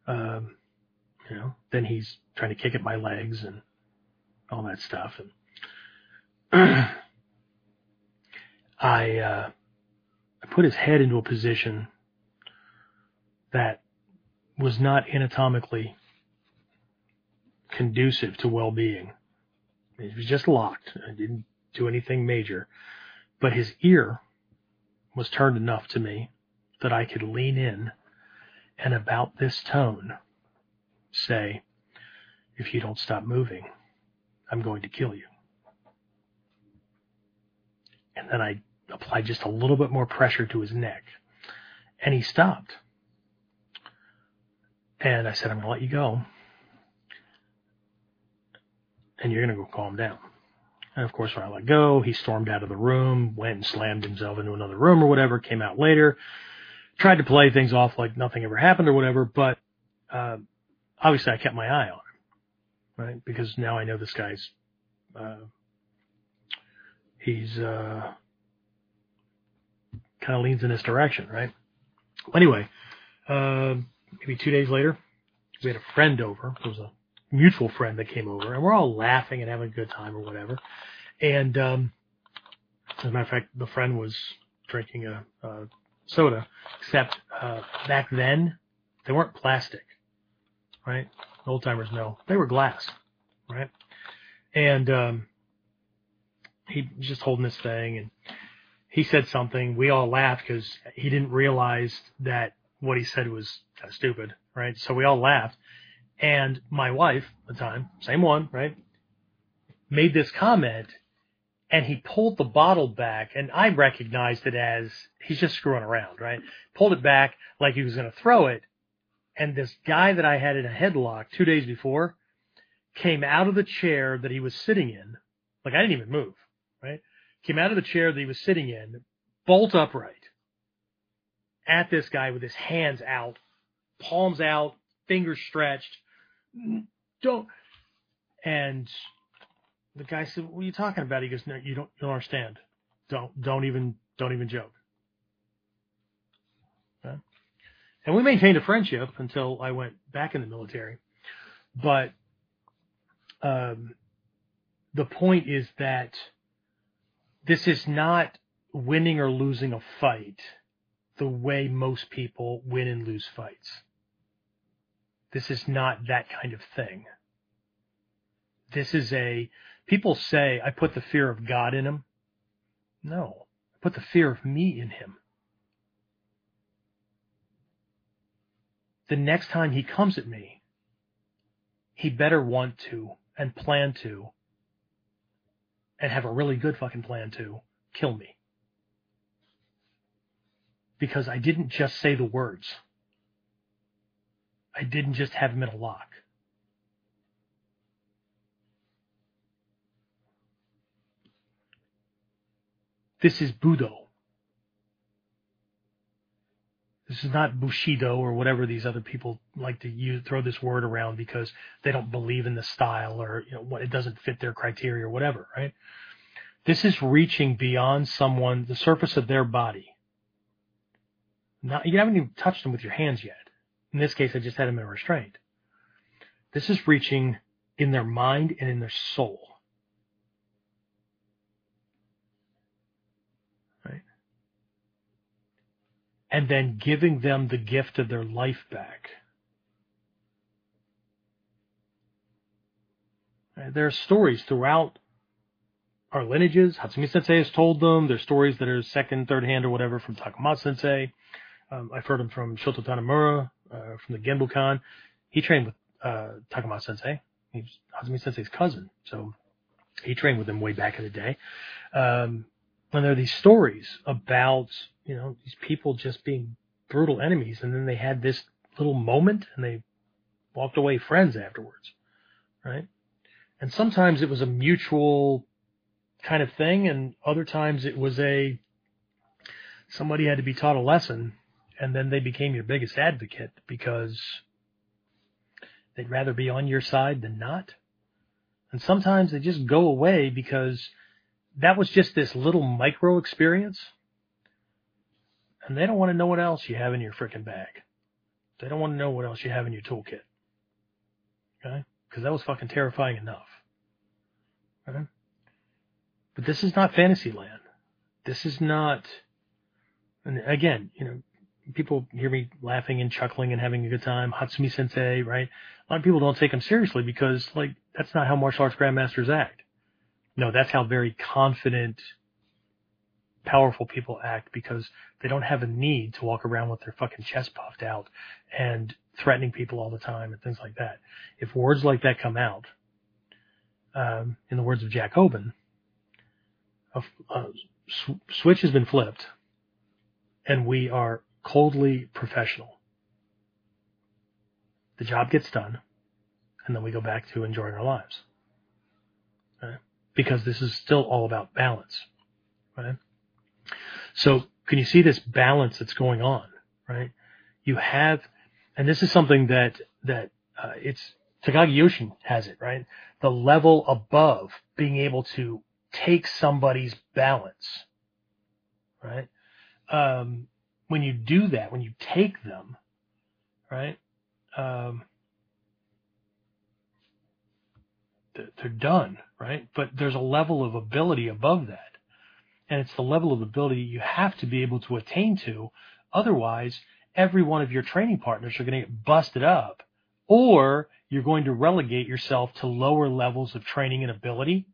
Speaker 1: Um, you know, then he's trying to kick at my legs and all that stuff. And I, uh, I put his head into a position that was not anatomically conducive to well-being. He was just locked. I didn't do anything major, but his ear was turned enough to me that I could lean in and about this tone say, if you don't stop moving, I'm going to kill you. And then I applied just a little bit more pressure to his neck and he stopped. And I said, I'm going to let you go and you're going to go calm down. And of course, when I let go, he stormed out of the room, went and slammed himself into another room or whatever, came out later, tried to play things off like nothing ever happened or whatever, but, uh, obviously I kept my eye on him, right? Because now I know this guy's, uh, he's, uh, kind of leans in this direction, right? Anyway, uh, maybe two days later, we had a friend over. It was a mutual friend that came over, and we're all laughing and having a good time or whatever. And um, as a matter of fact, the friend was drinking a, a soda, except uh, back then they weren't plastic, right? Old timers know they were glass, right? And um, he was just holding this thing, and he said something. We all laughed because he didn't realize that what he said was kind of stupid, right? So we all laughed. And my wife at the time, same one, right, made this comment and he pulled the bottle back and I recognized it as he's just screwing around, right? Pulled it back like he was going to throw it. And this guy that I had in a headlock two days before came out of the chair that he was sitting in. Like I didn't even move, right? Came out of the chair that he was sitting in, bolt upright at this guy with his hands out, palms out, fingers stretched, don't. And the guy said, "What are you talking about?" He goes, "No, you don't, you don't understand. Don't, don't even, don't even joke." Okay? And we maintained a friendship until I went back in the military. But um, the point is that this is not winning or losing a fight the way most people win and lose fights. This is not that kind of thing. This is a, people say, I put the fear of God in him. No, I put the fear of me in him. the next time he comes at me, he better want to and plan to and have a really good fucking plan to kill me. Because I didn't just say the words. I didn't just have him in a lock. This is Budo. This is not Bushido or whatever these other people like to use, throw this word around because they don't believe in the style or you know what it doesn't fit their criteria or whatever, right? This is reaching beyond someone, the surface of their body. Not, you haven't even touched them with your hands yet. In this case, I just had them in restraint. This is reaching in their mind and in their soul. Right? And then giving them the gift of their life back. Right? There are stories throughout our lineages. Hatsumi Sensei has told them. There's stories that are second, third hand or whatever from Takamatsu Sensei. Um, I've heard them from Shoto Tanemura, uh, from the Genbukan. He trained with uh, Takamatsu Sensei. He's Hatsumi Sensei's cousin, so he trained with him way back in the day. Um, and there are these stories about you know these people just being brutal enemies, and then they had this little moment, and they walked away friends afterwards, right? And sometimes it was a mutual kind of thing, and other times it was a somebody had to be taught a lesson, and then they became your biggest advocate because they'd rather be on your side than not. And sometimes they just go away because that was just this little micro experience. And they don't want to know what else you have in your freaking bag. They don't want to know what else you have in your toolkit. Okay? Because that was fucking terrifying enough. Okay? But this is not fantasy land. This is not, and again, you know, people hear me laughing and chuckling and having a good time. Hatsumi Sensei, right? A lot of people don't take him seriously because, like, that's not how martial arts grandmasters act. No, that's how very confident, powerful people act because they don't have a need to walk around with their fucking chest puffed out and threatening people all the time and things like that. If words like that come out, um, in the words of Jack Hoban, a, a switch has been flipped and we are coldly professional. The job gets done and then we go back to enjoying our lives. Right? Because this is still all about balance. Right? So can you see this balance that's going on? Right? You have, and this is something that, that, uh, it's, Takagi Yoshin has it, right? The level above being able to take somebody's balance, right? Um, when you do that, when you take them, right? Um, they're done, right? But there's a level of ability above that. And it's the level of ability you have to be able to attain to. Otherwise, every one of your training partners are going to get busted up or you're going to relegate yourself to lower levels of training and ability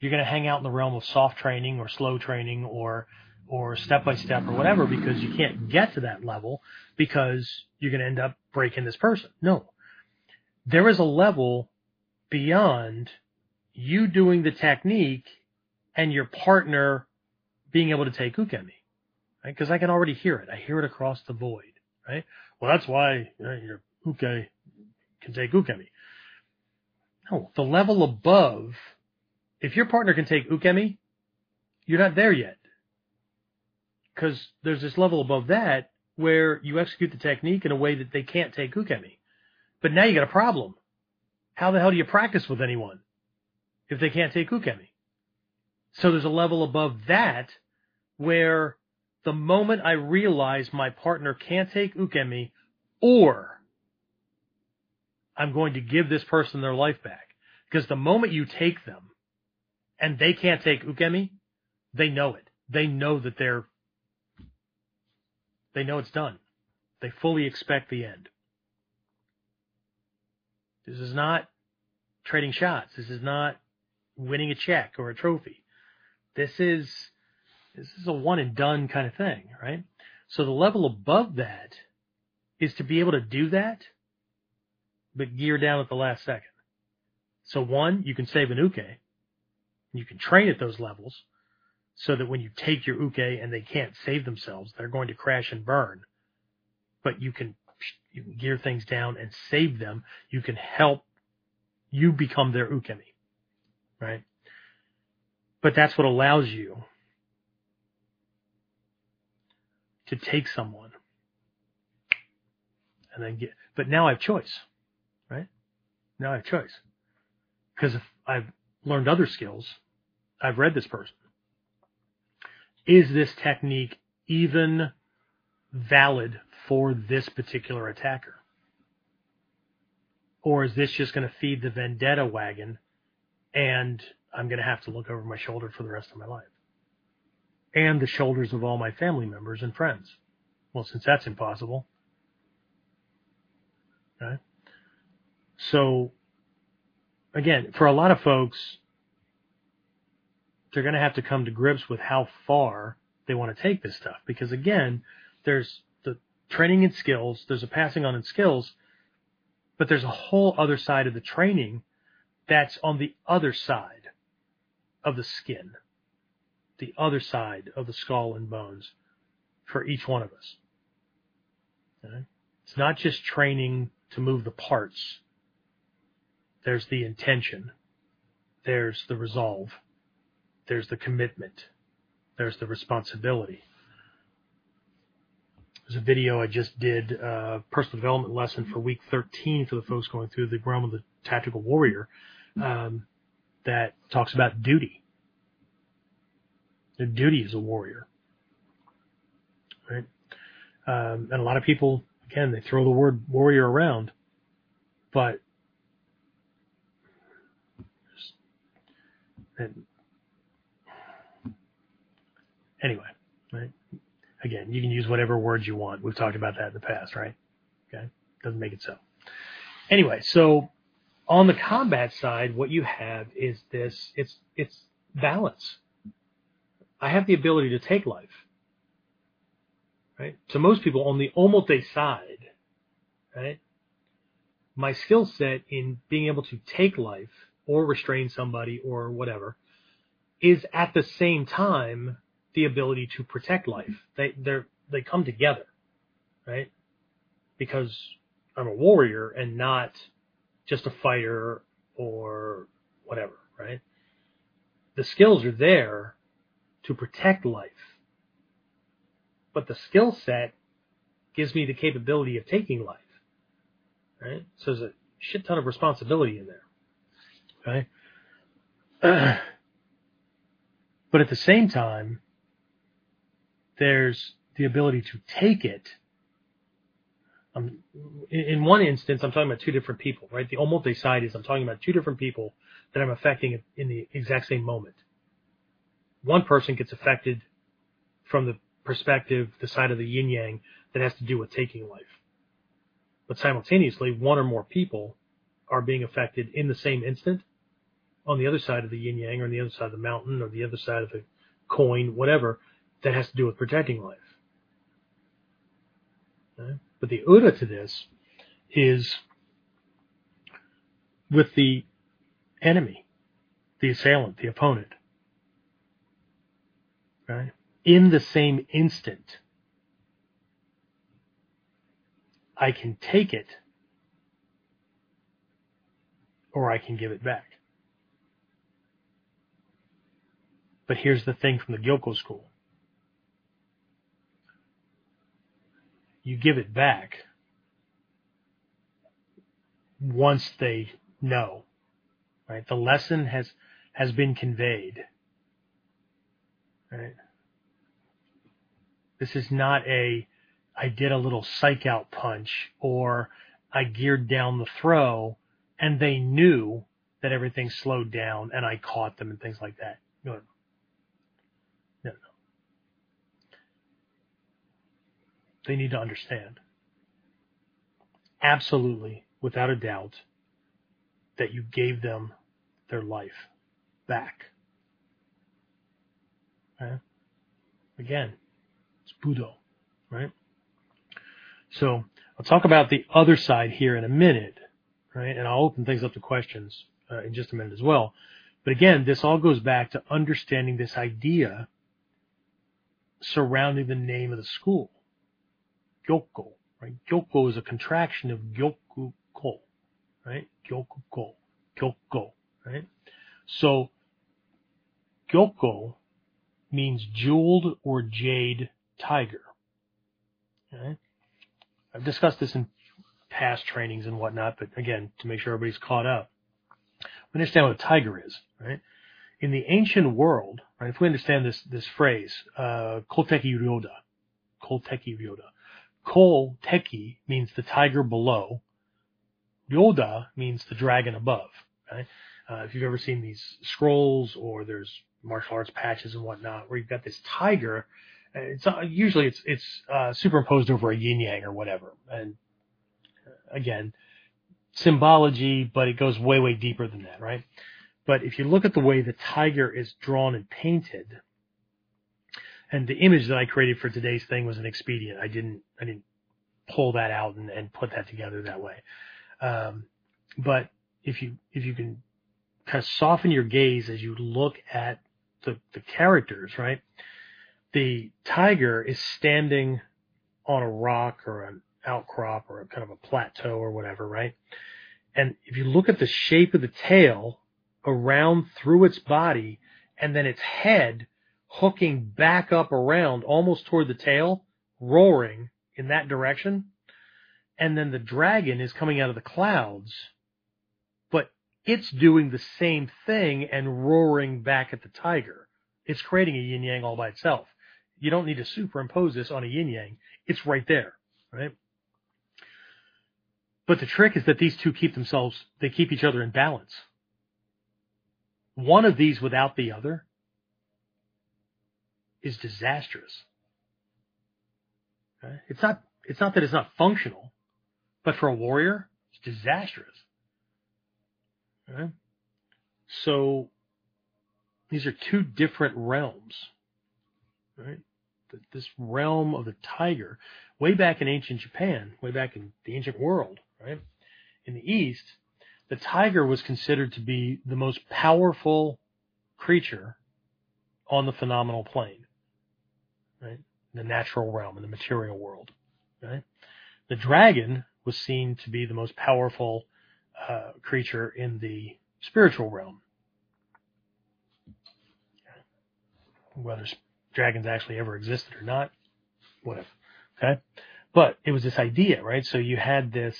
Speaker 1: you're going to hang out in the realm of soft training or slow training or or step by step or whatever because you can't get to that level because you're going to end up breaking this person. No. There is a level beyond you doing the technique and your partner being able to take ukemi. Right? Because I can already hear it. I hear it across the void. Right? Well, that's why you know, your uke can take ukemi. No, the level above if your partner can take ukemi, you're not there yet. Because there's this level above that where you execute the technique in a way that they can't take ukemi. But now you got a problem. How the hell do you practice with anyone if they can't take ukemi? So there's a level above that where the moment I realize my partner can't take ukemi or I'm going to give this person their life back. Because the moment you take them, and they can't take ukemi, they know it. They know that they're, they know it's done. They fully expect the end. This is not trading shots. This is not winning a check or a trophy. This is, this is a one and done kind of thing, right? So the level above that is to be able to do that, but gear down at the last second. So one, you can save an uke. You can train at those levels so that when you take your uke and they can't save themselves, they're going to crash and burn. But you can, you can gear things down and save them. You can help you become their ukemi, right? But that's what allows you to take someone and then get, but now I have choice, right? Now I have choice. Because if I've learned other skills, I've read this person. Is this technique even valid for this particular attacker? Or is this just going to feed the vendetta wagon and I'm going to have to look over my shoulder for the rest of my life? And the shoulders of all my family members and friends. Well, since that's impossible. Right? So, again, for a lot of folks, they're going to have to come to grips with how far they want to take this stuff. Because again, there's the training and skills, there's a passing on in skills, but there's a whole other side of the training that's on the other side of the skin, the other side of the skull and bones for each one of us. It's not just training to move the parts. There's the intention. There's the resolve. There's the commitment. There's the responsibility. There's a video I just did, uh, personal development lesson for week 13 for the folks going through the realm of the tactical warrior, um, that talks about duty. The duty is a warrior, right? Um, and a lot of people, again, they throw the word warrior around, but and anyway, right? Again, you can use whatever words you want. We've talked about that in the past, right? Okay. Doesn't make it so. Anyway, so on the combat side, what you have is this, it's, it's balance. I have the ability to take life, right? To most people on the omote side, right? My skill set in being able to take life or restrain somebody or whatever is at the same time the ability to protect life. They they they come together, right? Because I'm a warrior and not just a fighter or whatever, right? The skills are there to protect life. But the skill set gives me the capability of taking life. Right? So there's a shit ton of responsibility in there. Okay? But at the same time, there's the ability to take it. Um, in, in one instance, I'm talking about two different people, right? The omote side is I'm talking about two different people that I'm affecting in the exact same moment. One person gets affected from the perspective, the side of the yin yang that has to do with taking life. But simultaneously, one or more people are being affected in the same instant on the other side of the yin yang or on the other side of the mountain or the other side of the coin, whatever, that has to do with protecting life. Okay? But the ura to this is with the enemy, the assailant, the opponent. Right? In the same instant, I can take it or I can give it back. But here's the thing from the Gyokko school. You give it back once they know, right? The lesson has, has been conveyed, right? This is not a, I did a little psych out punch or I geared down the throw and they knew that everything slowed down and I caught them and things like that. No, no. no. They need to understand. Absolutely, without a doubt, that you gave them their life back. Okay? Again, it's Budo, right? So I'll talk about the other side here in a minute, right? And I'll open things up to questions uh, in just a minute as well. But again, this all goes back to understanding this idea surrounding the name of the school. Gyokko, right? Gyokko is a contraction of Gyoku-ko, right? Gyoku-ko, Gyokko, right? So, Gyokko means jeweled or jade tiger. Okay? I've discussed this in past trainings and whatnot, but again, to make sure everybody's caught up, we understand what a tiger is, right? In the ancient world, right, if we understand this, this phrase, uh, Kolteki Ryoda, Kolteki Ryoda, Kol Teki means the tiger below, Yoda means the dragon above, right? Uh, if you've ever seen these scrolls or there's martial arts patches and whatnot, where you've got this tiger. It's uh, usually it's it's uh, superimposed over a yin yang or whatever. And again, symbology, but it goes way way deeper than that, right? But if you look at the way the tiger is drawn and painted, and the image that I created for today's thing was an expedient. I didn't I didn't pull that out and, and put that together that way. Um, but if you if you can kind of soften your gaze as you look at the, the characters, right? The tiger is standing on a rock or an outcrop or a kind of a plateau or whatever, right? And if you look at the shape of the tail around through its body and then its head hooking back up around almost toward the tail, roaring in that direction. And then the dragon is coming out of the clouds but it's doing the same thing and roaring back at the tiger. It's creating a yin yang all by itself. You don't need to superimpose this on a yin yang. It's right there, right? But the trick is that these two keep themselves, they keep each other in balance. One of these without the other is disastrous. Okay? It's not, it's not that it's not functional, but for a warrior, it's disastrous. Okay? So these are two different realms, right? This realm of the tiger, way back in ancient Japan, way back in the ancient world, right? In the East, the tiger was considered to be the most powerful creature on the phenomenal plane, right? The natural realm, in the material world, right? The dragon was seen to be the most powerful uh, creature in the spiritual realm. Whether dragons actually ever existed or not, whatever. Okay. But it was this idea, right? So you had this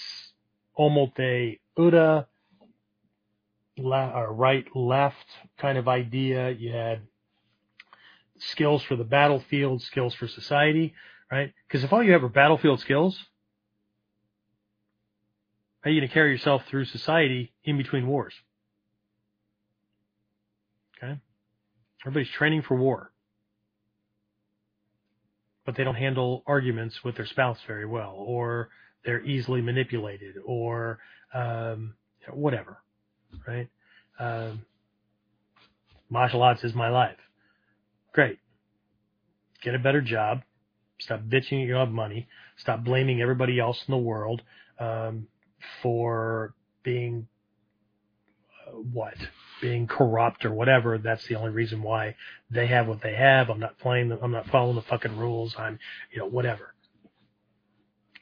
Speaker 1: omote or right left kind of idea. You had skills for the battlefield, skills for society, right? Because if all you have are battlefield skills, how are you going to carry yourself through society in between wars? Okay. Everybody's training for war. But they don't handle arguments with their spouse very well, or they're easily manipulated, or um, whatever, right? Um, martial arts is my life. Great. Get a better job. Stop bitching you don't have money. Stop blaming everybody else in the world. Um, for being uh, what being corrupt or whatever. That's the only reason why they have what they have. I'm not playing them. I'm not following the fucking rules. I'm, you know, whatever.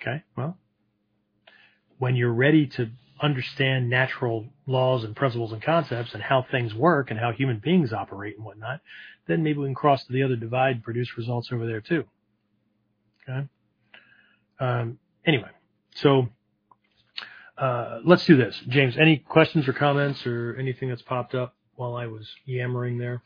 Speaker 1: Okay. Well, when you're ready to understand natural laws and principles and concepts and how things work and how human beings operate and whatnot, then maybe we can cross to the other divide and produce results over there too. Okay. Um, anyway, so uh, let's do this. James, any questions or comments or anything that's popped up while I was yammering there?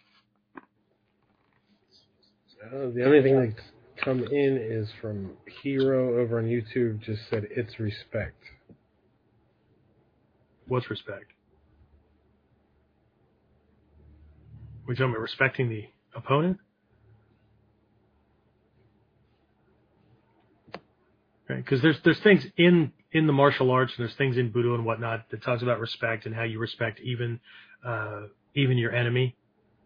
Speaker 2: Uh, the only thing that's come in is from Hero over on YouTube, just said it's respect.
Speaker 1: What's respect? We talking about respecting the opponent? Right, because there's there's things in in the martial arts, and there's things in Budo and whatnot that talks about respect and how you respect even uh, even your enemy,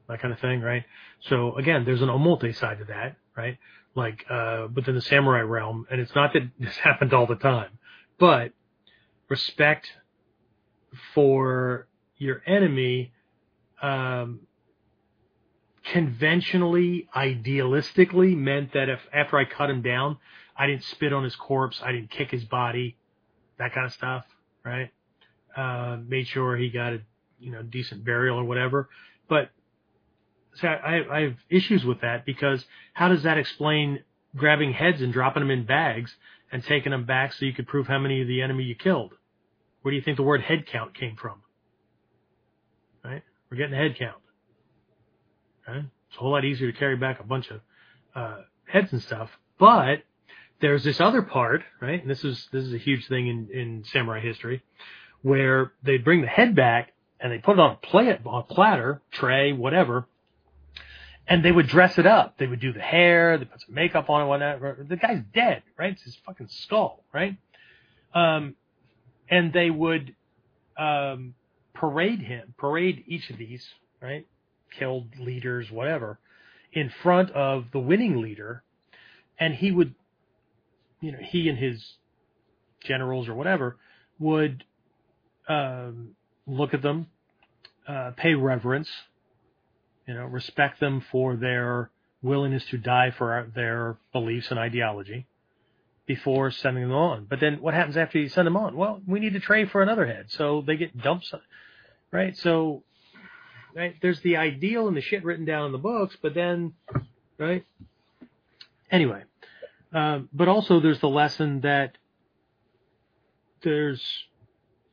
Speaker 1: that kind of thing, right? So again, there's an omote side to that, right? like uh, within the samurai realm, and it's not that this happened all the time, but respect for your enemy um, conventionally, idealistically meant that if after I cut him down, I didn't spit on his corpse, I didn't kick his body, that kind of stuff, right? Uh, made sure he got a you know decent burial or whatever. But so I, I have issues with that because how does that explain grabbing heads and dropping them in bags and taking them back so you could prove how many of the enemy you killed? Where do you think the word head count came from? Right? We're getting a head count. Right? It's a whole lot easier to carry back a bunch of uh, heads and stuff. But there's this other part, right? And this is this is a huge thing in, in samurai history, where they'd bring the head back and they put it on a on a platter, tray, whatever, and they would dress it up. They would do the hair, they put some makeup on it, whatnot. The guy's dead, right? It's his fucking skull, right? Um, and they would um, parade him, parade each of these, right? Killed leaders, whatever, in front of the winning leader, and he would, you know, he and his generals or whatever would um, look at them, uh, pay reverence, you know, respect them for their willingness to die for their beliefs and ideology before sending them on. But then what happens after you send them on? Well, we need to trade for another head. So they get dumped, right? So, right, there's the ideal and the shit written down in the books, but then, right? Anyway, um, but also there's the lesson that there's,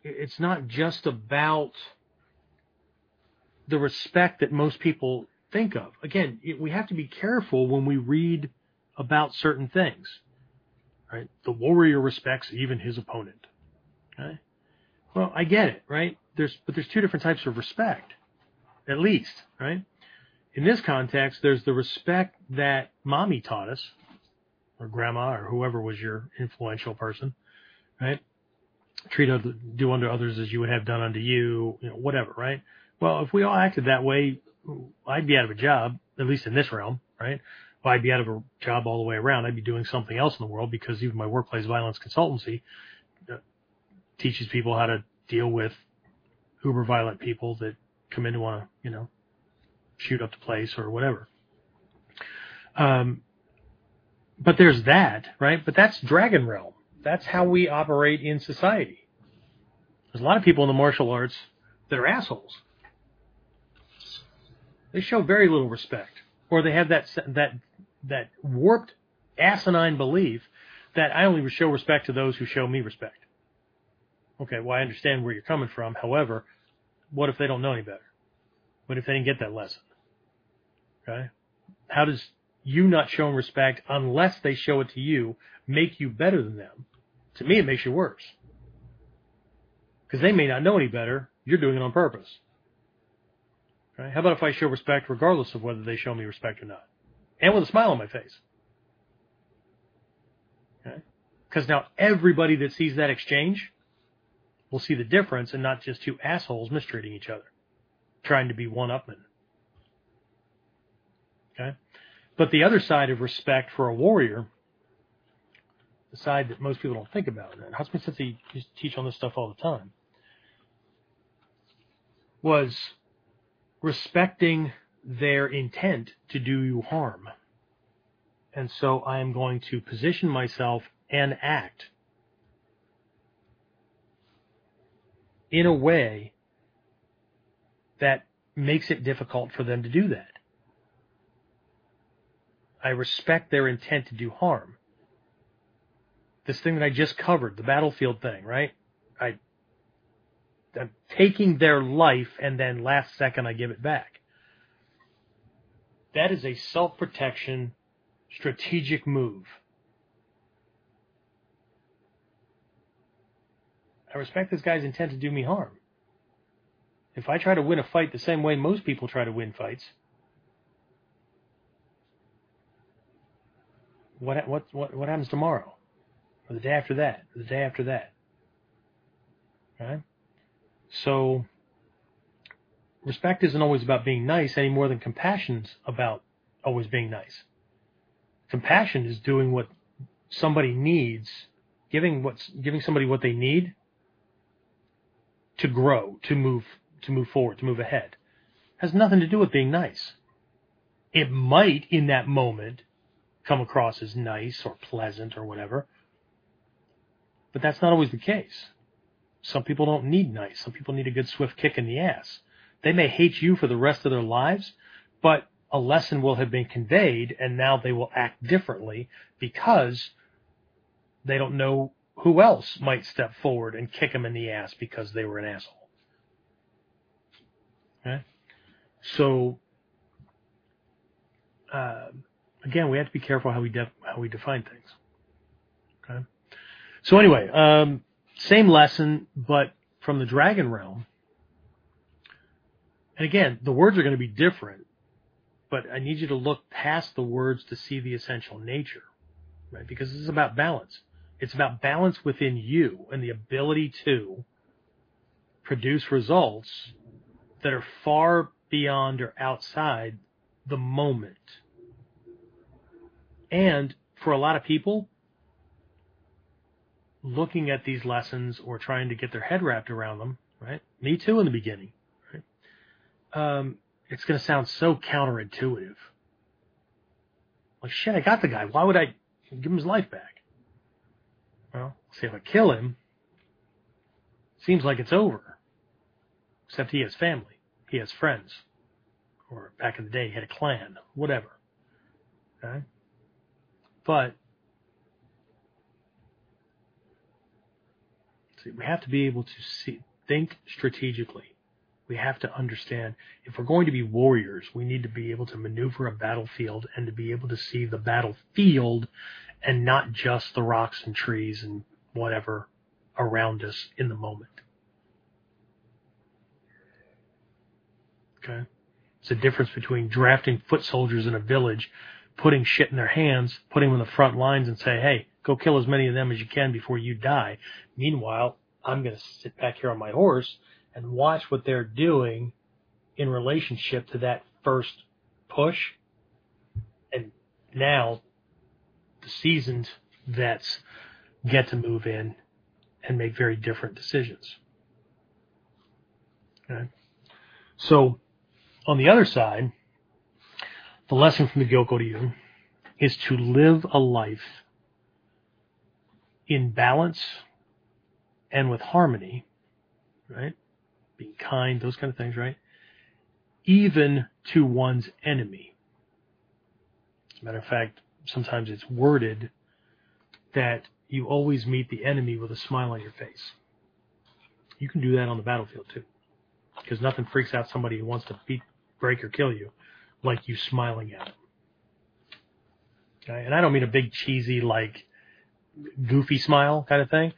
Speaker 1: it's not just about the respect that most people think of. Again, we have to be careful when we read about certain things. Right? The warrior respects even his opponent. Okay? Well, I get it, right? There's but there's two different types of respect, at least, right? In this context, there's the respect that mommy taught us, or grandma, or whoever was your influential person, right? Treat other, do unto others as you would have done unto you, you know, whatever, right? Well, if we all acted that way, I'd be out of a job, at least in this realm, right? Well, I'd be out of a job all the way around. I'd be doing something else in the world because even my workplace violence consultancy uh, teaches people how to deal with uber violent people that come in to want to, you know, shoot up the place or whatever. Um, but there's that, right? But that's Dragon Realm. That's how we operate in society. There's a lot of people in the martial arts that are assholes. They show very little respect, or they have that that that warped, asinine belief that I only show respect to those who show me respect. Okay, well I understand where you're coming from. However, what if they don't know any better? What if they didn't get that lesson? Okay, how does you not showing respect unless they show it to you make you better than them? To me, it makes you worse because they may not know any better. You're doing it on purpose. Right? How about if I show respect regardless of whether they show me respect or not? And with a smile on my face. Okay? Because okay? now everybody that sees that exchange will see the difference and not just two assholes mistreating each other, trying to be one-upmen. Okay? But the other side of respect for a warrior, the side that most people don't think about, and Hudson says he teach on this stuff all the time, was respecting their intent to do you harm. And so I am going to position myself and act in a way that makes it difficult for them to do that. I respect their intent to do harm. This thing that I just covered, the battlefield thing, right? I I'm taking their life and then last second I give it back. That is a self protection strategic move. I respect this guy's intent to do me harm. If I try to win a fight the same way most people try to win fights, what what what what happens tomorrow, or the day after that, or the day after that? Right? So respect isn't always about being nice any more than compassion's about always being nice. Compassion is doing what somebody needs, giving what's giving somebody what they need to grow, to move to move forward, to move ahead. Has nothing to do with being nice. It might in that moment come across as nice or pleasant or whatever. But that's not always the case. Some people don't need nice. Some people need a good swift kick in the ass. They may hate you for the rest of their lives, but a lesson will have been conveyed and now they will act differently because they don't know who else might step forward and kick them in the ass because they were an asshole. Okay? So, uh, again, we have to be careful how we def- how we define things. Okay. So anyway, um, same lesson, but from the dragon realm. And again, the words are going to be different, but I need you to look past the words to see the essential nature, right? Because this is about balance. It's about balance within you and the ability to produce results that are far beyond or outside the moment. And for a lot of people, looking at these lessons or trying to get their head wrapped around them, right? Me too in the beginning? Um, it's going to sound so counterintuitive. Like, shit, I got the guy. Why would I give him his life back? Well, see, if I kill him, seems like it's over. Except he has family. He has friends. Or back in the day, he had a clan. Whatever. Okay? But see, we have to be able to see, think strategically. We have to understand if we're going to be warriors, we need to be able to maneuver a battlefield and to be able to see the battlefield and not just the rocks and trees and whatever around us in the moment. Okay? It's a difference between drafting foot soldiers in a village, putting shit in their hands, putting them in the front lines and say, hey, go kill as many of them as you can before you die. Meanwhile, I'm going to sit back here on my horse and watch what they're doing in relationship to that first push. And now the seasoned vets get to move in and make very different decisions. Okay. So on the other side, the lesson from the Gyokko Ryu is to live a life in balance and with harmony, right? Being kind, those kind of things, right? Even to one's enemy. As a matter of fact, sometimes it's worded that you always meet the enemy with a smile on your face. You can do that on the battlefield too. Because nothing freaks out somebody who wants to beat, break, or kill you like you smiling at them. Okay? And I don't mean a big cheesy, like, goofy smile kind of thing.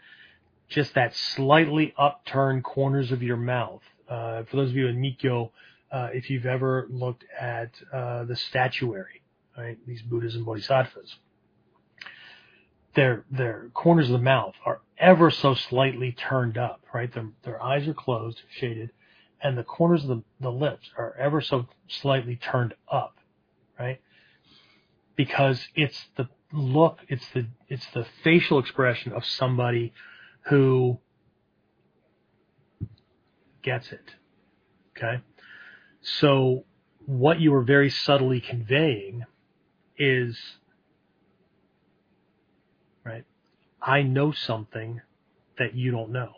Speaker 1: Just that slightly upturned corners of your mouth. Uh, for those of you in Mikkyo, uh, if you've ever looked at uh, the statuary, right, these Buddhas and Bodhisattvas, their their corners of the mouth are ever so slightly turned up, right? Their their eyes are closed, shaded, and the corners of the, the lips are ever so slightly turned up, right? Because it's the look, it's the it's the facial expression of somebody who gets it. Okay? So what you are very subtly conveying is right? I know something that you don't know.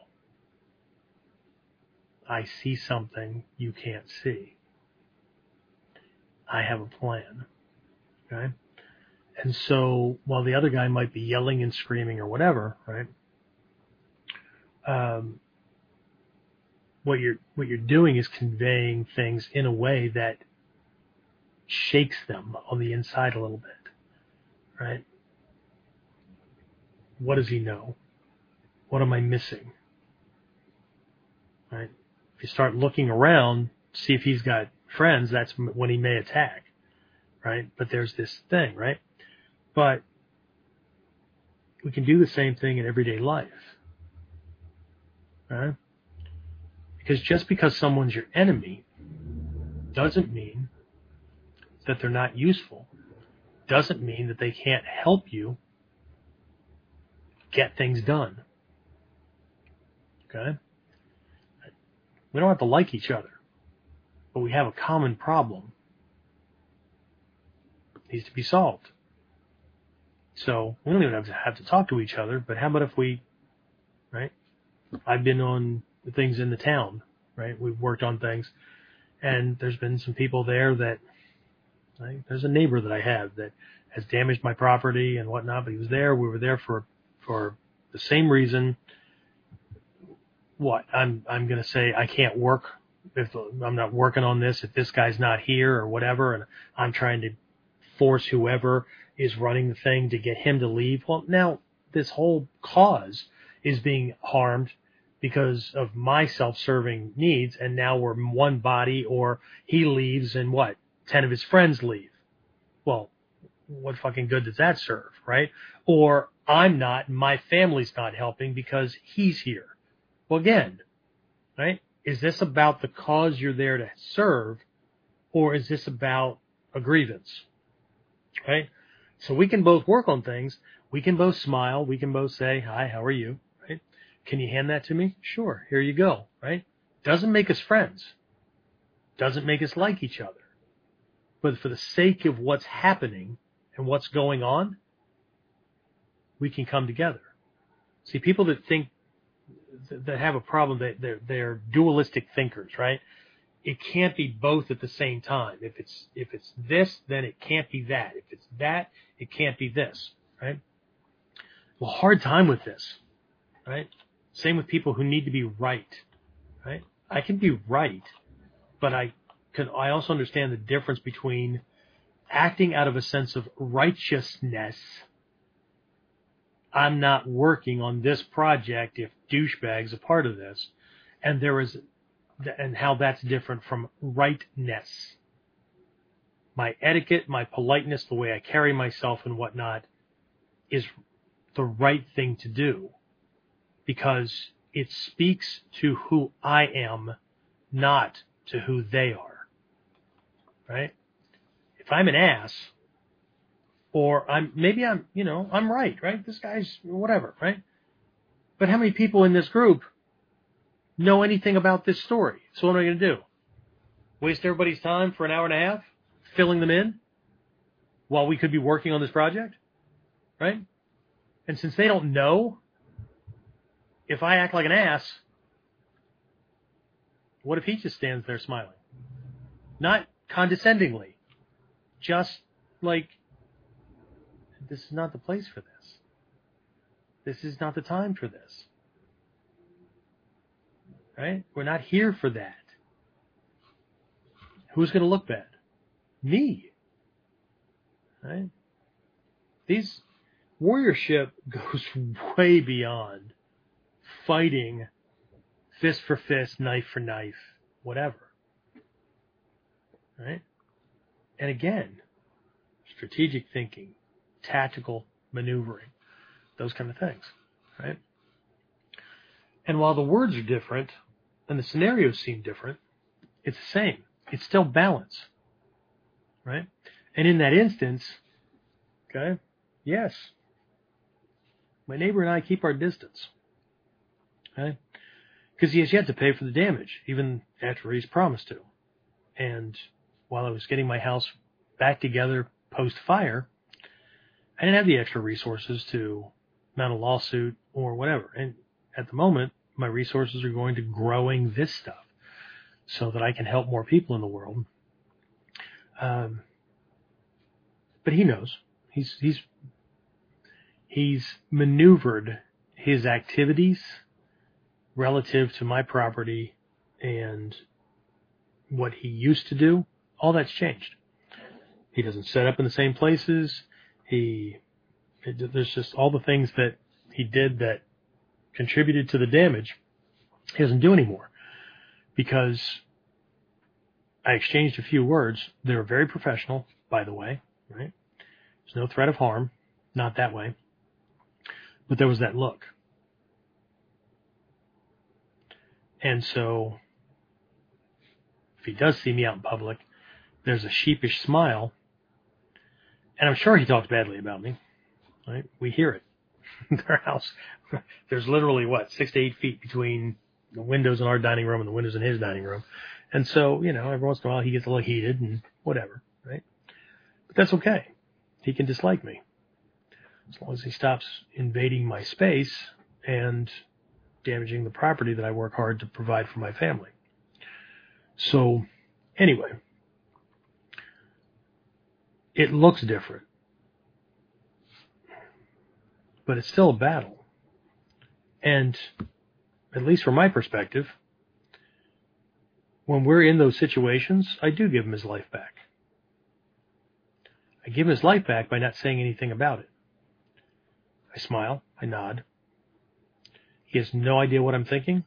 Speaker 1: I see something you can't see. I have a plan. Okay? And so while the other guy might be yelling and screaming or whatever, right? Um, what you're what you're doing is conveying things in a way that shakes them on the inside a little bit, right? What does he know? What am I missing? Right? If you start looking around, see if he's got friends, that's when he may attack, right? But there's this thing, right? But we can do the same thing in everyday life. Because just because someone's your enemy doesn't mean that they're not useful. doesn't mean that they can't help you get things done. Okay? We don't have to like each other, but we have a common problem. It needs to be solved. So we don't even have to have to talk to each other, but how about if we? I've been on things in the town, right? We've worked on things and there's been some people there that, right? there's a neighbor that I have that has damaged my property and whatnot, but he was there. We were there for, for the same reason. What I'm, I'm to say I can't work if I'm not working on this, if this guy's not here or whatever, and I'm trying to force whoever is running the thing to get him to leave. Well, now this whole cause is being harmed because of my self-serving needs and now we're one body or he leaves and what? 10 of his friends leave. Well what fucking good does that serve right? Or i'm not my family's not helping because he's here. Well again right? Is this about the cause you're there to serve or is this about a grievance right? So we can both work on things. We can both smile. We can both say hi how are you can you hand that to me? Sure. Here you go. Right? Doesn't make us friends. Doesn't make us like each other. But for the sake of what's happening and what's going on, we can come together. See, people that think that have a problem, they, they're, they're dualistic thinkers, right? It can't be both at the same time. If it's, if it's this, then it can't be that. If it's that, it can't be this, right? Well, hard time with this, right? Same with people who need to be right, right? I can be right, but I can, I also understand the difference between acting out of a sense of righteousness. I'm not working on this project if douchebag's a part of this. And there is, and how that's different from rightness. My etiquette, my politeness, the way I carry myself and whatnot is the right thing to do because it speaks to who I am, not to who they are. Right? If I'm an ass, or I'm, maybe I'm, you know, I'm right, right? This guy's whatever, right? But how many people in this group know anything about this story? So what am I going to do? Waste everybody's time for an hour and a half filling them in while we could be working on this project? Right? And since they don't know if I act like an ass, what if he just stands there smiling? Not condescendingly, just like, this is not the place for this. This is not the time for this. Right? We're not here for that. Who's going to look bad? Me. Right? These warriorship goes way beyond fighting fist for fist, knife for knife, whatever. Right? And again, strategic thinking, tactical maneuvering, those kind of things. Right? And while the words are different and the scenarios seem different, it's the same. It's still balance. Right? And in that instance, okay, yes, my neighbor and I keep our distance. Okay? Because he has yet to pay for the damage, even after he's promised to. And while I was getting my house back together post fire, I didn't have the extra resources to mount a lawsuit or whatever. And at the moment, my resources are going to growing this stuff so that I can help more people in the world. Um, but he knows he's, he's, he's maneuvered his activities relative to my property and what he used to do, all that's changed. He doesn't set up in the same places. He, it, there's just all the things that he did that contributed to the damage. He doesn't do anymore because I exchanged a few words. They were very professional, by the way, right? There's no threat of harm, not that way. But there was that look. And so, if he does see me out in public, there's a sheepish smile. and I'm sure he talks badly about me. Right? We hear it. Their house, there's literally what six to eight feet between the windows in our dining room and the windows in his dining room, and so you know every once in a while he gets a little heated and whatever, right? But that's okay. He can dislike me as long as he stops invading my space and damaging the property that I work hard to provide for my family. So, anyway, it looks different, but it's still a battle. And at least from my perspective, when we're in those situations, I do give him his life back. I give him his life back by not saying anything about it. I smile, I nod. He has no idea what I'm thinking.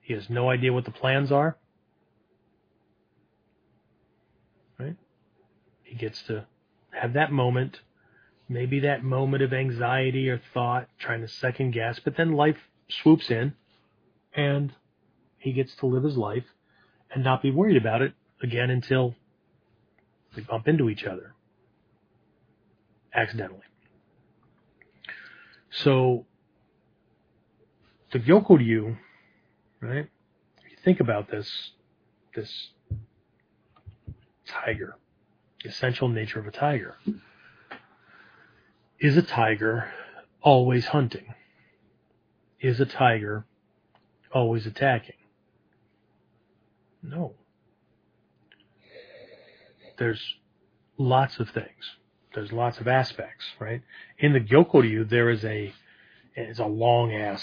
Speaker 1: He has no idea what the plans are. Right? He gets to have that moment, maybe that moment of anxiety or thought, trying to second guess, but then life swoops in and he gets to live his life and not be worried about it again until we bump into each other accidentally. So the Gyokko Ryu, right? You think about this, this tiger, the essential nature of a tiger. Is a tiger always hunting? Is a tiger always attacking? No. There's lots of things. There's lots of aspects, right? In the Gyokko Ryu, there is a, it's a long ass,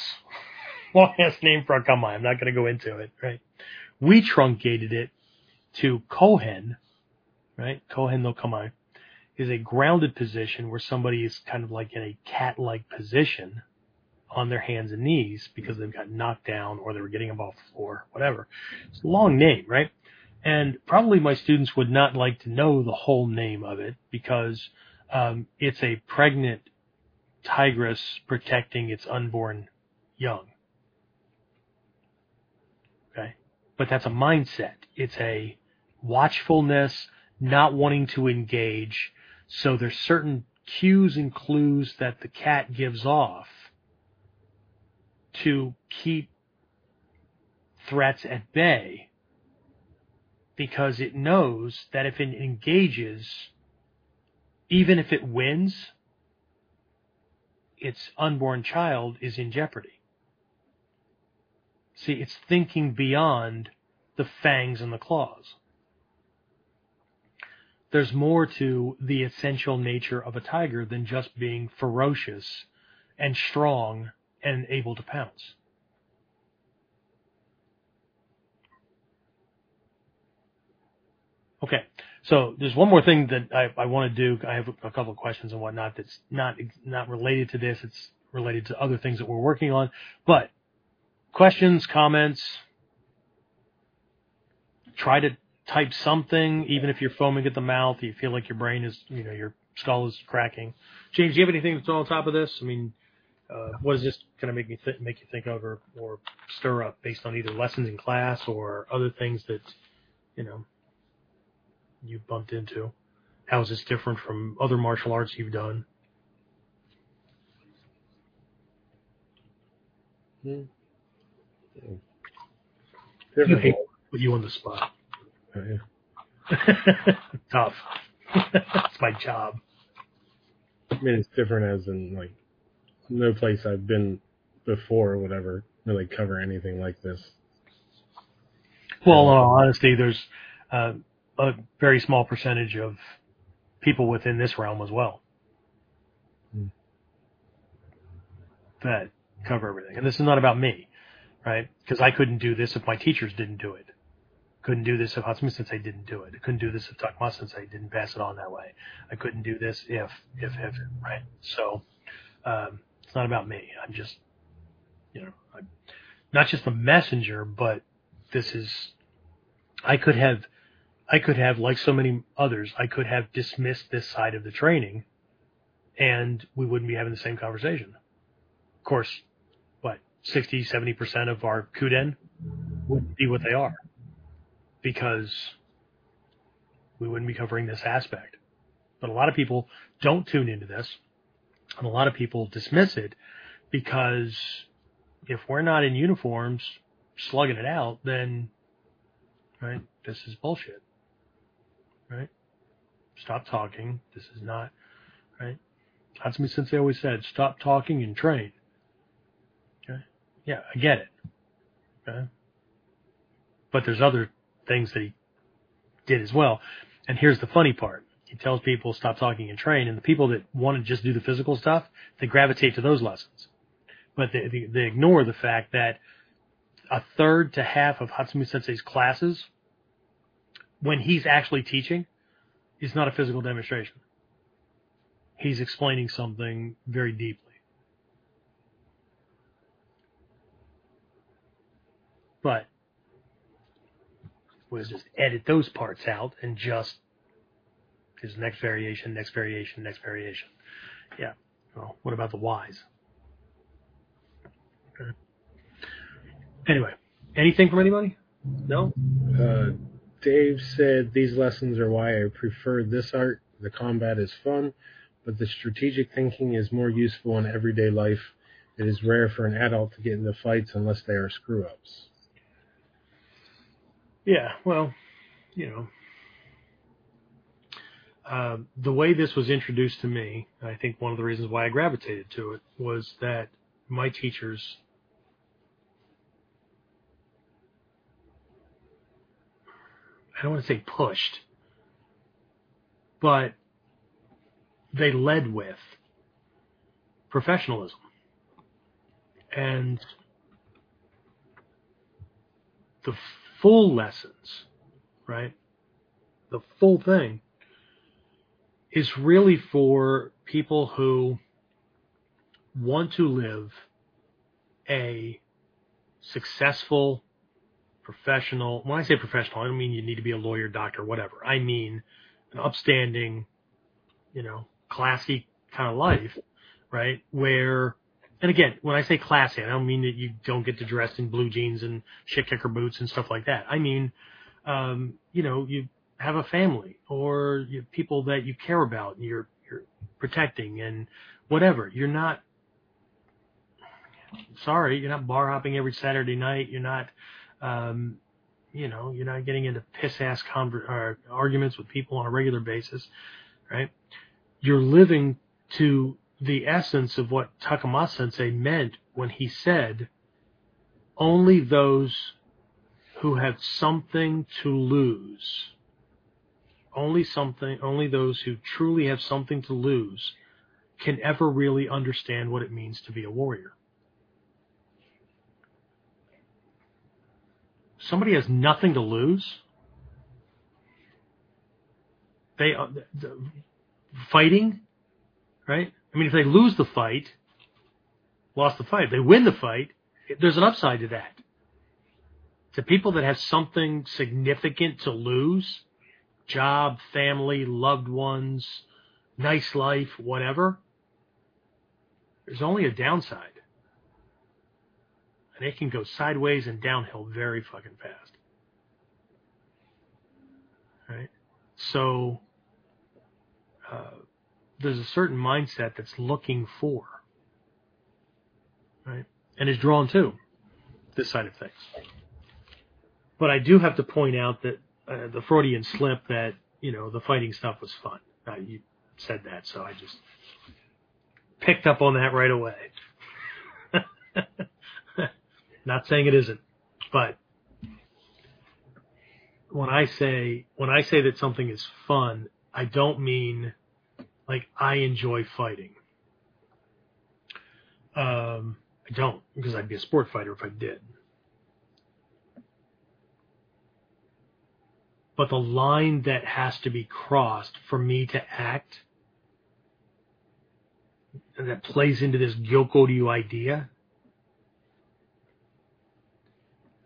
Speaker 1: long ass name for a kamae. I'm not going to go into it, right? We truncated it to Kohen, right? Kohen no kamae is a grounded position where somebody is kind of like in a cat-like position on their hands and knees because they've got knocked down or they were getting them off the floor, whatever. It's a long name, right? And probably my students would not like to know the whole name of it because um, it's a pregnant tigress protecting its unborn young. Okay? But that's a mindset. It's a watchfulness, not wanting to engage. So there's certain cues and clues that the cat gives off to keep threats at bay because it knows that if it engages, even if it wins, its unborn child is in jeopardy. See, it's thinking beyond the fangs and the claws. There's more to the essential nature of a tiger than just being ferocious and strong and able to pounce. Okay, so there's one more thing that I, I want to do. I have a couple of questions and whatnot that's not not related to this. It's related to other things that we're working on. But questions, comments, try to type something, even if you're foaming at the mouth, you feel like your brain is, you know, your skull is cracking. James, do you have anything that's on top of this? I mean, uh, what does this kind of make me th- make you think of or, or stir up based on either lessons in class or other things that you know you bumped into? How is this different from other martial arts you've done?
Speaker 2: Hmm.
Speaker 1: You hate with you on the spot.
Speaker 2: Oh, yeah.
Speaker 1: Tough. That's my job.
Speaker 2: I mean, it's different as in like no place I've been before would ever really cover anything like this.
Speaker 1: Well, in all honesty, there's uh, a very small percentage of people within this realm as well
Speaker 2: Hmm.
Speaker 1: that cover everything. And this is not about me, right? Because I couldn't do this if my teachers didn't do it. Couldn't do this if Hatsumi Sensei didn't do it. I couldn't do this if Takuma Sensei didn't pass it on that way. I couldn't do this if, if, if, right? So, um, it's not about me. I'm just, you know, I'm not just a messenger, but this is, I could have, I could have, like so many others, I could have dismissed this side of the training and we wouldn't be having the same conversation. Of course, 60, 70% of our Kuden wouldn't be what they are because we wouldn't be covering this aspect. But a lot of people don't tune into this, and a lot of people dismiss it because if we're not in uniforms slugging it out, then right, this is bullshit. Right? Stop talking. This is not right. Hatsumi Sensei always said, stop talking and train. Yeah, I get it. Okay? But there's other things that he did as well. And here's the funny part. He tells people stop talking and train, and the people that want to just do the physical stuff, they gravitate to those lessons. But they, they, they ignore the fact that a third to half of Hatsumi Sensei's classes, when he's actually teaching, is not a physical demonstration. He's explaining something very deeply. But we'll just edit those parts out and just his next variation, next variation, next variation. Yeah. Well, what about the whys? Okay. Anyway, anything from anybody? No?
Speaker 2: Uh, Dave said these lessons are why I prefer this art. The combat is fun, but the strategic thinking is more useful in everyday life. It is rare for an adult to get into fights unless they are screw ups.
Speaker 1: Yeah, well, you know, uh, the way this was introduced to me, I think one of the reasons why I gravitated to it was that my teachers I don't want to say pushed, but they led with professionalism. And the full lessons, right? The full thing is really for people who want to live a successful professional. When I say professional, I don't mean you need to be a lawyer, doctor, whatever. I mean an upstanding, you know, classy kind of life, right? Where, and again, when I say classy, I don't mean that you don't get to dress in blue jeans and shit kicker boots and stuff like that. I mean, um, you know, you have a family or you have people that you care about and you're, you're protecting and whatever. You're not, sorry, you're not bar hopping every Saturday night. You're not, um, you know, you're not getting into piss ass conver- uh, arguments with people on a regular basis, right? You're living to the essence of what Takamatsu Sensei meant when he said, only those who have something to lose, only something, only those who truly have something to lose can ever really understand what it means to be a warrior. somebody has nothing to lose, they the, fighting, right? I mean, if they lose the fight, lost the fight. They win the fight, there's an upside to that. To people that have something significant to lose, job, family, loved ones, nice life, whatever, there's only a downside and it can go sideways and downhill very fucking fast. Right? So, uh, there's a certain mindset that's looking for, right? And is drawn to this side of things. But I do have to point out that uh, the Freudian slip that, you know, the fighting stuff was fun. Uh, you said that, so I just picked up on that right away. Not saying it isn't, but when I say when I say that something is fun, I don't mean like I enjoy fighting. Um, I don't because I'd be a sport fighter if I did. But the line that has to be crossed for me to act and that plays into this Gyokko Ryu idea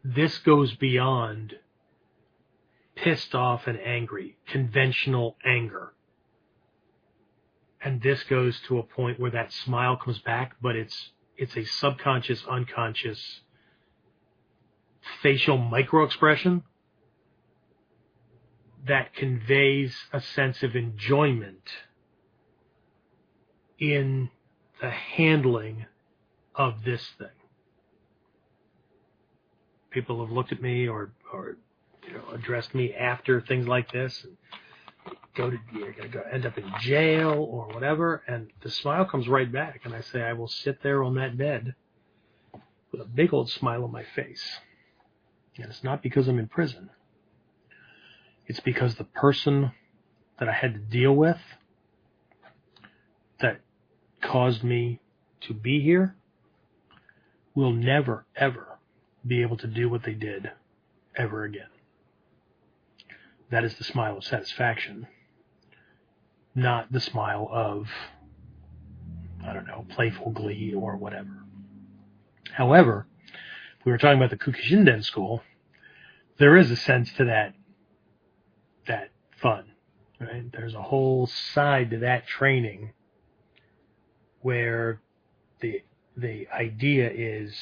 Speaker 1: this goes beyond pissed off and angry, conventional anger. And this goes to a point where that smile comes back, but it's it's a subconscious, unconscious facial micro expression that conveys a sense of enjoyment in the handling of this thing. People have looked at me or, or you know, addressed me after things like this and go to, you're going to go end up in jail or whatever. And the smile comes right back. And I say, I will sit there on that bed with a big old smile on my face. And it's not because I'm in prison. It's because the person that I had to deal with that caused me to be here will never, ever be able to do what they did ever again. That is the smile of satisfaction, not the smile of, I don't know, playful glee or whatever. However, we were talking about the Kukishinden school, there is a sense to that that fun. Right? There's a whole side to that training where the the idea is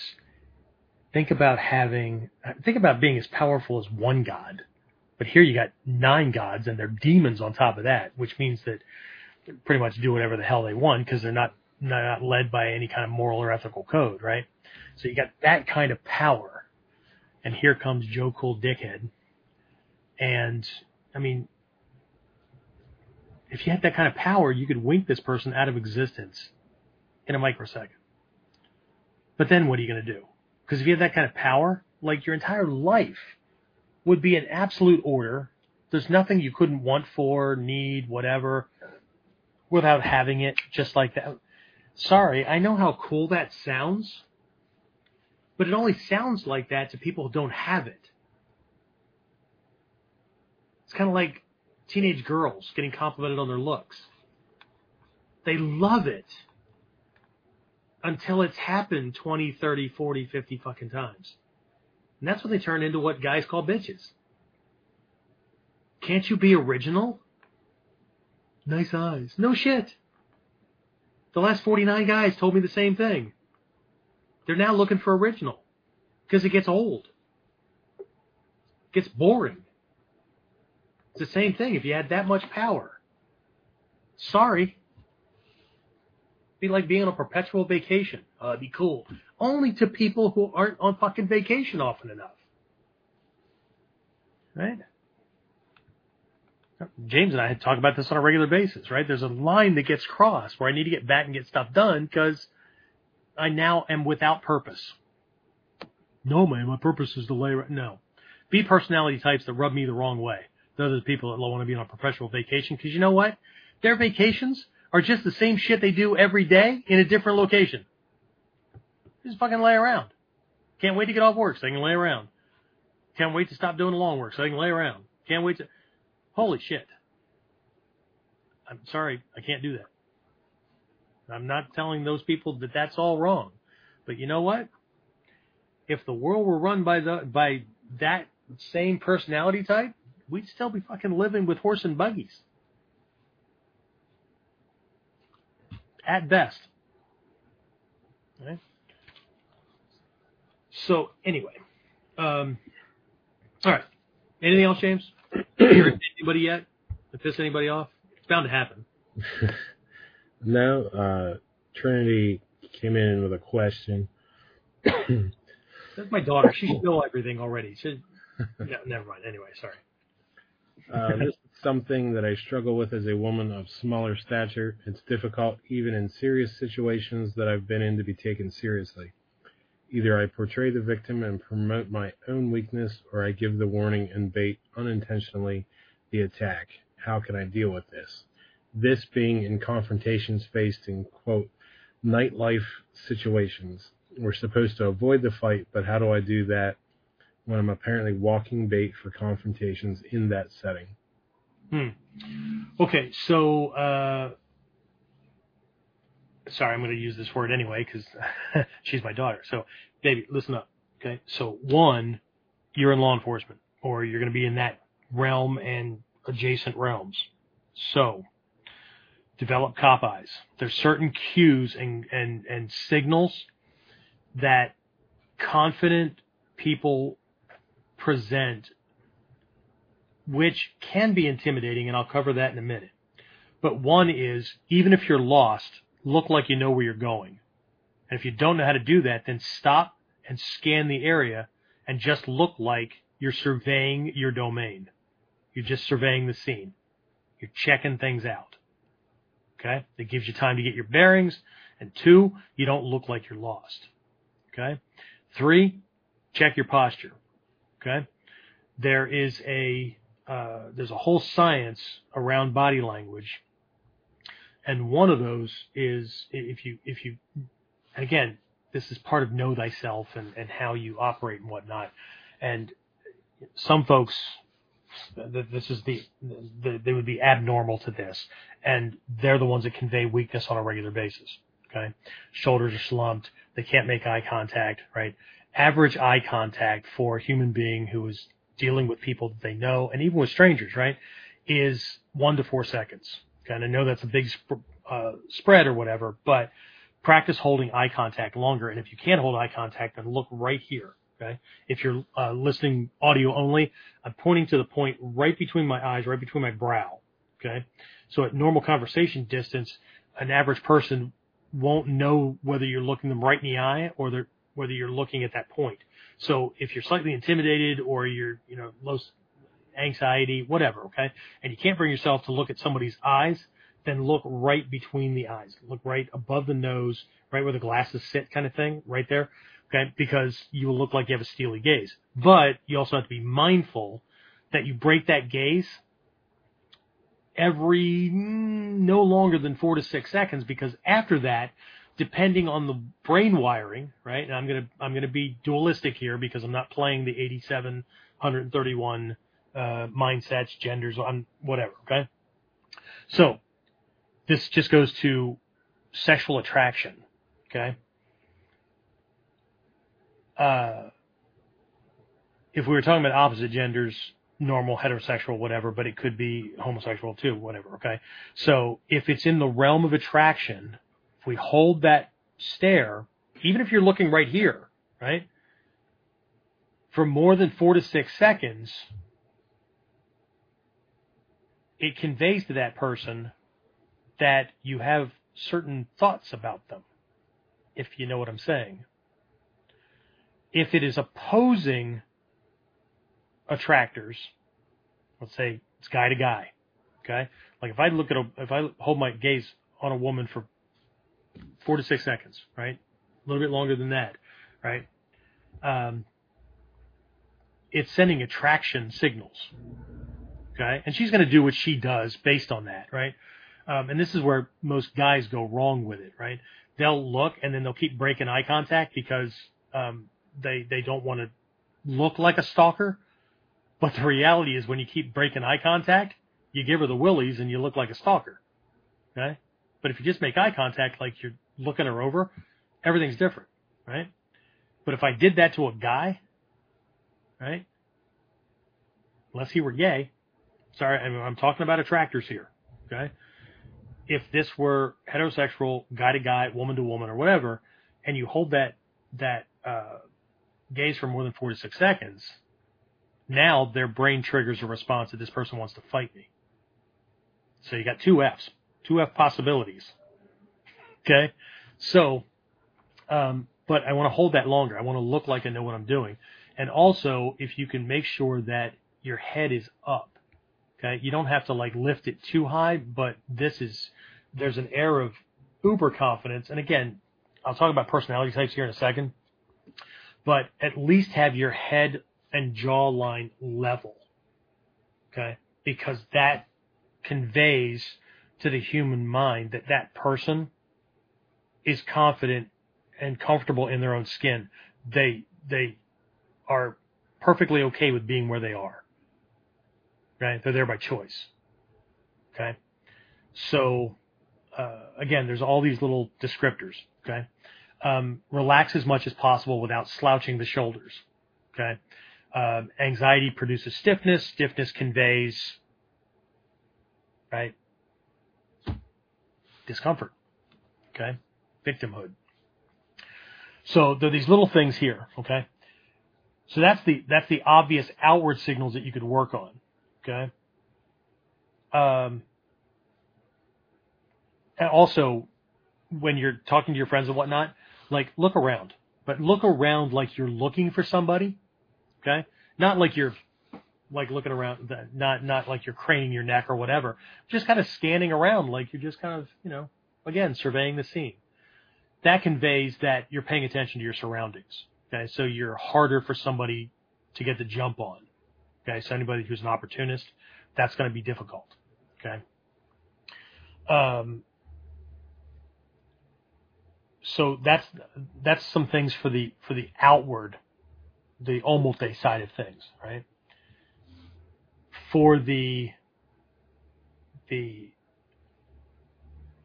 Speaker 1: think about having think about being as powerful as one god. But here you got nine gods and they're demons on top of that, which means that they pretty much do whatever the hell they want because they're not not led by any kind of moral or ethical code, right? So you got that kind of power. And here comes Joe Cool Dickhead. And I mean, if you had that kind of power, you could wink this person out of existence in a microsecond. But then what are you going to do? Because if you had that kind of power, like your entire life would be an absolute order. There's nothing you couldn't want for, need, whatever, without having it just like that. Sorry, I know how cool that sounds, but it only sounds like that to people who don't have it. It's kind of like teenage girls getting complimented on their looks. They love it until it's happened 20, 30, 40, 50 fucking times. And that's when they turn into what guys call bitches. Can't you be original? Nice eyes. No shit. The last 49 guys told me the same thing. They're now looking for original because it gets old. It gets boring. It's the same thing if you had that much power. Sorry. Be like being on a perpetual vacation. Uh, it'd be cool. Only to people who aren't on fucking vacation often enough. Right? James and I had talked about this on a regular basis, right? There's a line that gets crossed where I need to get back and get stuff done because I now am without purpose. No, man, my purpose is to lay. Right. No, be personality types that rub me the wrong way. Those are the people that want to be on a professional vacation because you know what? Their vacations are just the same shit they do every day in a different location. Just fucking lay around. Can't wait to get off work so they can lay around. Can't wait to stop doing the long work so they can lay around. Can't wait to. Holy shit. I'm sorry, I can't do that. I'm not telling those people that that's all wrong. But you know what? If the world were run by the by that same personality type, we'd still be fucking living with horse and buggies. At best. Right? So anyway, um, all right. Anything else, James? anybody yet? That piss anybody off? It's bound to happen.
Speaker 2: no. Uh, Trinity came in with a question.
Speaker 1: That's my daughter. She know everything already. She, yeah, never mind. Anyway, sorry.
Speaker 2: Uh, this is something that I struggle with as a woman of smaller stature. It's difficult, even in serious situations that I've been in, to be taken seriously. Either I portray the victim and promote my own weakness, or I give the warning and bait unintentionally the attack. How can I deal with this? This being in confrontations faced in, quote, nightlife situations. We're supposed to avoid the fight, but how do I do that when I'm apparently walking bait for confrontations in that setting.
Speaker 1: Hmm. Okay, so uh, sorry, I'm going to use this word anyway because she's my daughter. So, baby, listen up. Okay, so one, you're in law enforcement, or you're going to be in that realm and adjacent realms. So, develop cop eyes. There's certain cues and and and signals that confident people present which can be intimidating, and I'll cover that in a minute. But one is, even if you're lost, look like you know where you're going. And if you don't know how to do that, then stop and scan the area and just look like you're surveying your domain. You're just surveying the scene. You're checking things out. Okay? It gives you time to get your bearings. And two, you don't look like you're lost. Okay? Three, check your posture. Okay? There is a, uh, there's a whole science around body language. And one of those is if you, if you, again, this is part of know thyself and, and how you operate and whatnot. And some folks, this is the, the, they would be abnormal to this and they're the ones that convey weakness on a regular basis. Okay. Shoulders are slumped. They can't make eye contact, right? Average eye contact for a human being who is dealing with people that they know and even with strangers, right? Is one to four seconds. And I know that's a big sp- uh, spread or whatever, but practice holding eye contact longer. And if you can't hold eye contact, then look right here. Okay. If you're uh, listening audio only, I'm pointing to the point right between my eyes, right between my brow. Okay. So at normal conversation distance, an average person won't know whether you're looking them right in the eye or whether you're looking at that point. So if you're slightly intimidated or you're, you know, low anxiety, whatever, okay, and you can't bring yourself to look at somebody's eyes, then look right between the eyes. Look right above the nose, right where the glasses sit kind of thing, right there, okay, because you will look like you have a steely gaze. But you also have to be mindful that you break that gaze every mm, no longer than four to six seconds because after that, depending on the brain wiring, right? And I'm gonna I'm gonna be dualistic here because I'm not playing the 87, 131 uh, mindsets, genders, on whatever. Okay, so this just goes to sexual attraction. Okay. Uh, if we were talking about opposite genders, normal heterosexual, whatever, but it could be homosexual too, whatever. Okay. So if it's in the realm of attraction, if we hold that stare, even if you're looking right here, right, for more than four to six seconds, it conveys to that person that you have certain thoughts about them, if you know what I'm saying. If it is opposing attractors. Let's say it's guy to guy. Okay. Like if I look at a, if I hold my gaze on a woman for four to six seconds, right? A little bit longer than that, right? Um, it's sending attraction signals. Okay. And she's going to do what she does based on that, right? Um, and this is where most guys go wrong with it, right? They'll look and then they'll keep breaking eye contact because, um, they, they don't want to look like a stalker but the reality is when you keep breaking eye contact, you give her the willies and you look like a stalker. Okay? But if you just make eye contact like you're looking her over, everything's different, right? But if I did that to a guy, right? Unless he were gay, sorry, I am talking about attractors here, okay? If this were heterosexual, guy to guy, woman to woman, or whatever, and you hold that that uh, gaze for more than four to six seconds, now their brain triggers a response that this person wants to fight me. So you got two F's, two F possibilities. Okay. So, um, but I want to hold that longer. I want to look like I know what I'm doing. And also, if you can make sure that your head is up, okay, you don't have to like lift it too high, but this is, there's an air of uber confidence. And again, I'll talk about personality types here in a second, but at least have your head and jawline level. Okay. Because that conveys to the human mind that that person is confident and comfortable in their own skin. They, they are perfectly okay with being where they are. Right? They're there by choice. Okay. So, uh, again, there's all these little descriptors. Okay. Um, relax as much as possible without slouching the shoulders. Okay. Um, anxiety produces stiffness. Stiffness conveys, right, discomfort. Okay, victimhood. So there are these little things here. Okay, so that's the that's the obvious outward signals that you could work on. Okay. Um, and also, when you're talking to your friends and whatnot, like look around, but look around like you're looking for somebody. Okay. Not like you're like looking around, not, not like you're craning your neck or whatever, just kind of scanning around like you're just kind of, you know, again, surveying the scene. That conveys that you're paying attention to your surroundings. Okay. So you're harder for somebody to get the jump on. Okay. So anybody who's an opportunist, that's going to be difficult. Okay. Um, so that's that's some things for the for the outward, the omote side of things, right? For the the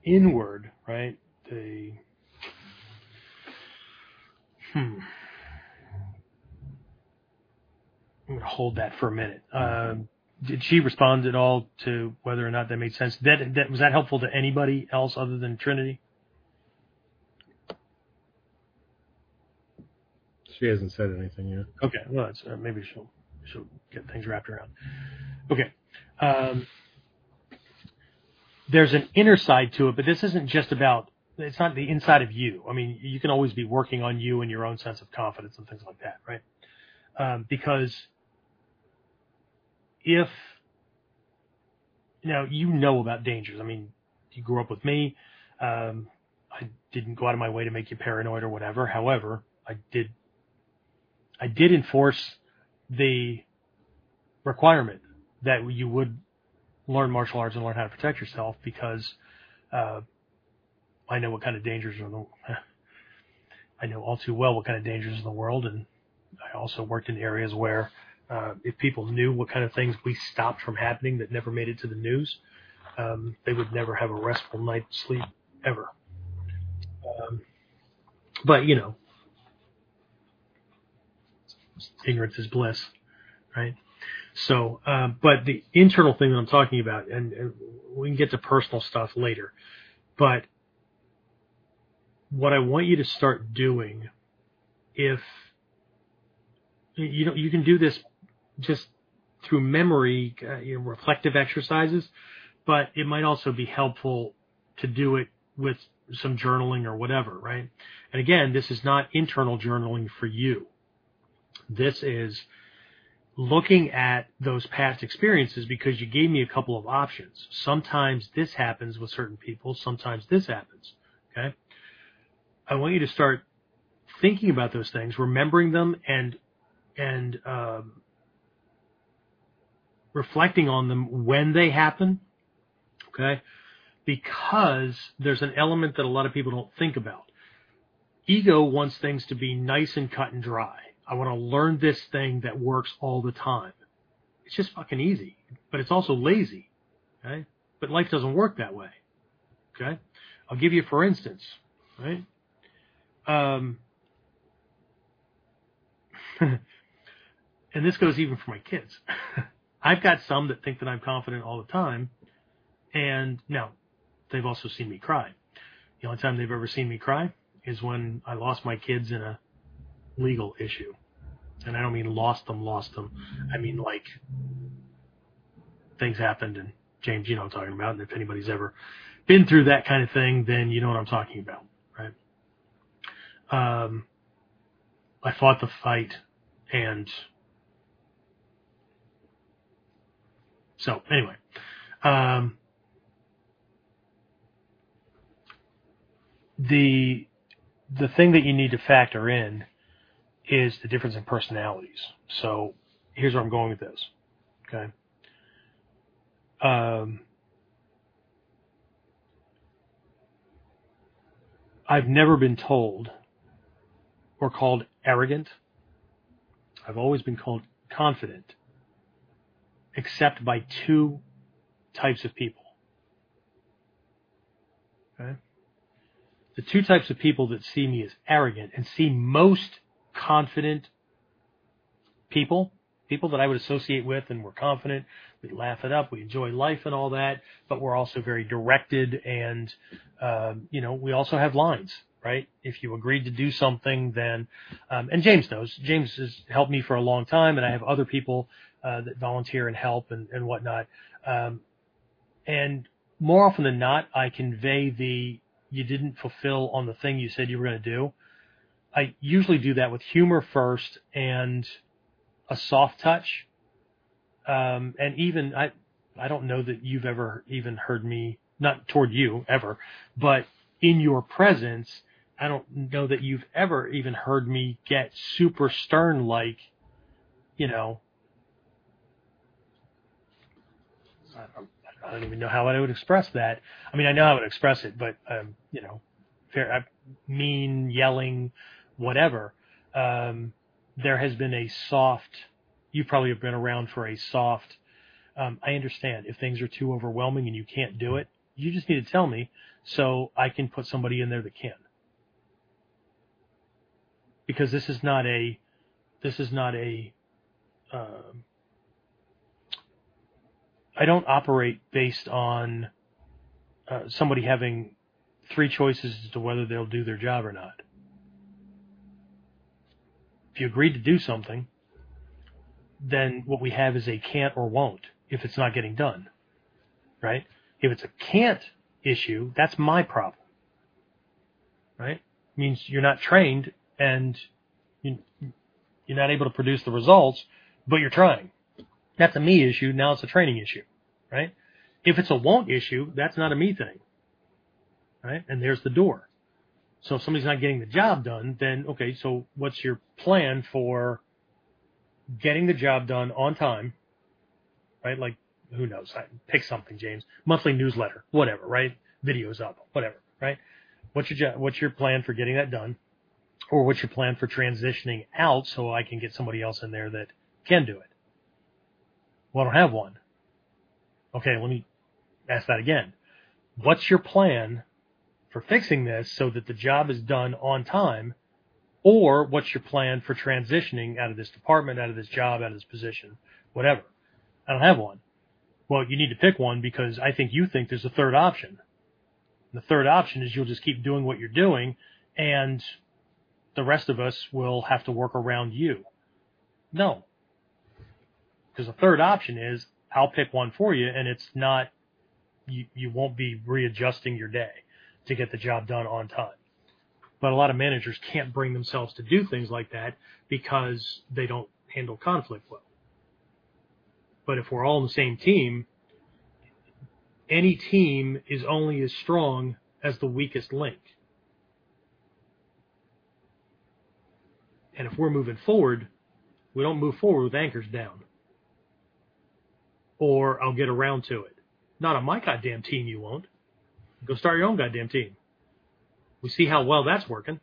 Speaker 1: inward, right? The hmm. I'm going to hold that for a minute. Um, did she respond at all to whether or not that made sense? That, that was that helpful to anybody else other than Trinity?
Speaker 2: She hasn't said anything yet.
Speaker 1: Okay, well, uh, maybe she'll she'll get things wrapped around. Okay, um, there's an inner side to it, but this isn't just about. It's not the inside of you. I mean, you can always be working on you and your own sense of confidence and things like that, right? Um, because if now you know about dangers. I mean, you grew up with me. Um, I didn't go out of my way to make you paranoid or whatever. However, I did I did enforce the requirement that you would learn martial arts and learn how to protect yourself because uh, I know what kind of dangers are the I know all too well what kind of dangers in the world, and I also worked in areas where uh, if people knew what kind of things we stopped from happening that never made it to the news, um, they would never have a restful night's sleep ever. Um, but you know, ignorance is bliss, right? So, uh, but the internal thing that I'm talking about, and, and we can get to personal stuff later, but what I want you to start doing, if you know, you can do this just through memory, uh, you know, reflective exercises, but it might also be helpful to do it with some journaling or whatever, right? And again, this is not internal journaling for you. This is looking at those past experiences because you gave me a couple of options. Sometimes this happens with certain people, sometimes this happens. Okay. I want you to start thinking about those things, remembering them and, and, um, reflecting on them when they happen. Okay. Because there's an element that a lot of people don't think about. Ego wants things to be nice and cut and dry. I want to learn this thing that works all the time. It's just fucking easy, but it's also lazy. Okay. But life doesn't work that way. Okay. I'll give you for instance, right? Um, and this goes even for my kids. I've got some that think that I'm confident all the time. And now they've also seen me cry. The only time they've ever seen me cry is when I lost my kids in a legal issue. And I don't mean lost them, lost them. I mean like things happened and James, you know I'm talking about. And if anybody's ever been through that kind of thing, then you know what I'm talking about, right? Um, I fought the fight and so anyway, um, the the thing that you need to factor in is the difference in personalities. So here's where I'm going with this. Okay. Um, I've never been told or called arrogant. I've always been called confident, except by two types of people. Okay. The two types of people that see me as arrogant and see most confident people, people that I would associate with and we're confident. We laugh it up. We enjoy life and all that, but we're also very directed and, um, you know, we also have lines, right? If you agreed to do something, then, um, and James knows, James has helped me for a long time and I have other people, uh, that volunteer and help and, and whatnot. Um, and more often than not, I convey the you didn't fulfill on the thing you said you were going to do. I usually do that with humor first and a soft touch. Um, and even I, I don't know that you've ever even heard me, not toward you ever, but in your presence, I don't know that you've ever even heard me get super stern like, you know, I don't, even know how I would express that. I mean, I know how I would express it, but, um, you know, fair, uh, mean, yelling, whatever. Um, there has been a soft, you probably have been around for a soft, um, I understand if things are too overwhelming and you can't do it, you just need to tell me so I can put somebody in there that can. Because this is not a, this is not a, um, I don't operate based on uh, somebody having three choices as to whether they'll do their job or not. If you agreed to do something, then what we have is a can't or won't if it's not getting done. Right? If it's a can't issue, that's my problem. Right? It means you're not trained and you, you're not able to produce the results, but you're trying. That's a me issue. Now it's a training issue, right? If it's a won't issue, that's not a me thing, right? And there's the door. So if somebody's not getting the job done, then okay, so what's your plan for getting the job done on time, right? Like, who knows? Pick something, James. Monthly newsletter, whatever, right? Videos up, whatever, right? What's your what's your plan for getting that done? Or what's your plan for transitioning out so I can get somebody else in there that can do it? Well, I don't have one. Okay, let me ask that again. What's your plan for fixing this so that the job is done on time? Or what's your plan for transitioning out of this department, out of this job, out of this position, whatever? I don't have one. Well, you need to pick one because I think you think there's a third option. The third option is you'll just keep doing what you're doing and the rest of us will have to work around you. No, because the third option is I'll pick one for you and it's not, you, you won't be readjusting your day to get the job done on time. But a lot of managers can't bring themselves to do things like that because they don't handle conflict well. But if we're all on the same team, any team is only as strong as the weakest link. And if we're moving forward, we don't move forward with anchors down or I'll get around to it. Not on my goddamn team, you won't. Go start your own goddamn team. We see how well that's working.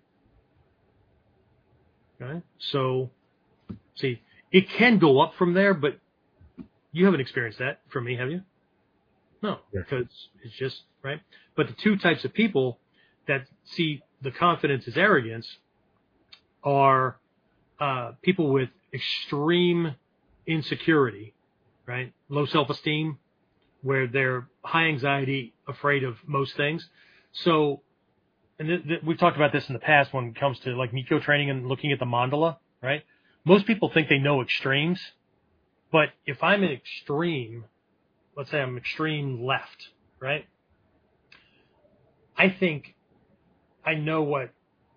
Speaker 1: Okay? So, see, it can go up from there, but you haven't experienced that from me, have you? No, yeah. because it's just, right? But the two types of people that see the confidence as arrogance are uh, people with extreme insecurity right? Low self esteem, where they're high anxiety, afraid of most things. So, and th- th- we've talked about this in the past when it comes to like Mikkyo training and looking at the mandala, right? Most people think they know extremes, but if I'm an extreme, let's say I'm extreme left, right? I think I know what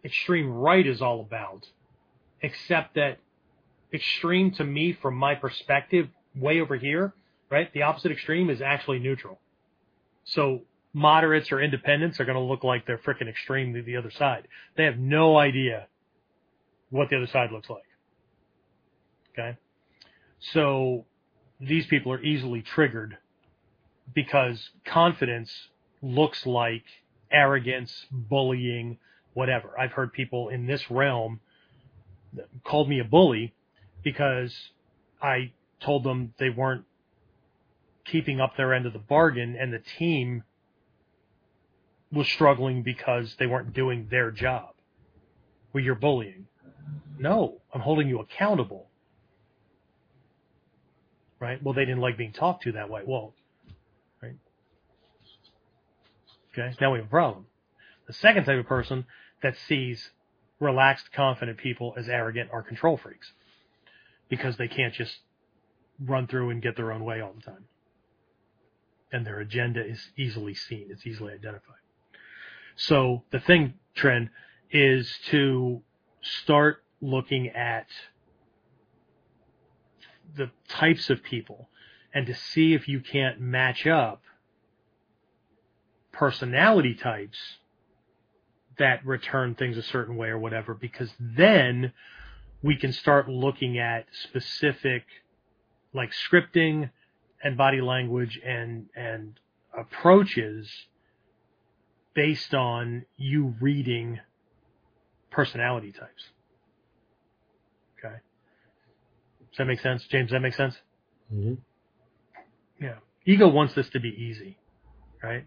Speaker 1: extreme right is all about, except that extreme to me, from my perspective, way over here, right? The opposite extreme is actually neutral. So moderates or independents are going to look like they're freaking extreme to the other side. They have no idea what the other side looks like. Okay. So these people are easily triggered because confidence looks like arrogance, bullying, whatever. I've heard people in this realm called me a bully because I told them they weren't keeping up their end of the bargain and the team was struggling because they weren't doing their job. Well, you're bullying. No, I'm holding you accountable. Right? Well, they didn't like being talked to that way. Well, right? Okay, now we have a problem. The second type of person that sees relaxed, confident people as arrogant are control freaks because they can't just run through and get their own way all the time. And their agenda is easily seen, it's easily identified. So the thing, trend, is to start looking at the types of people and to see if you can't match up personality types that return things a certain way or whatever, because then we can start looking at specific like scripting and body language and and approaches based on you reading personality types. Okay. Does that make sense? James, does that make sense?
Speaker 2: Mm-hmm.
Speaker 1: Yeah. Ego wants this to be easy, right?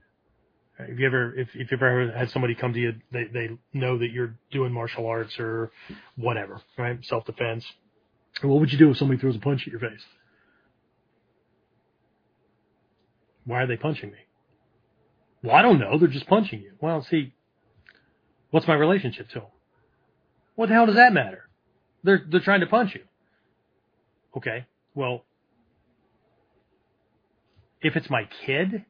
Speaker 1: If you ever, if, if you've ever had somebody come to you, they, they know that you're doing martial arts or whatever, right? Self defense. What would you do if somebody throws a punch at your face? Why are they punching me? Well, I don't know. They're just punching you. Well, see, what's my relationship to them? What the hell does that matter? They're, they're trying to punch you. Okay. Well, if it's my kid,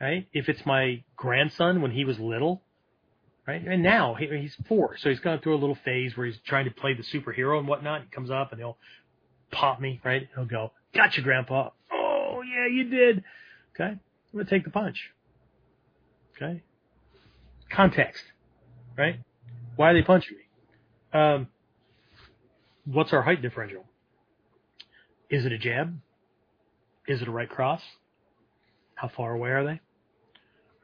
Speaker 1: right? If it's my grandson when he was little, right? And now he, he's four, so he's gone through a little phase where he's trying to play the superhero and whatnot. He comes up and he'll pop me, right? He'll go, "Gotcha, Grandpa." Oh yeah, you did. Okay, I'm gonna take the punch. Okay. Context, right? Why are they punching me? Um, what's our height differential? Is it a jab? Is it a right cross? How far away are they?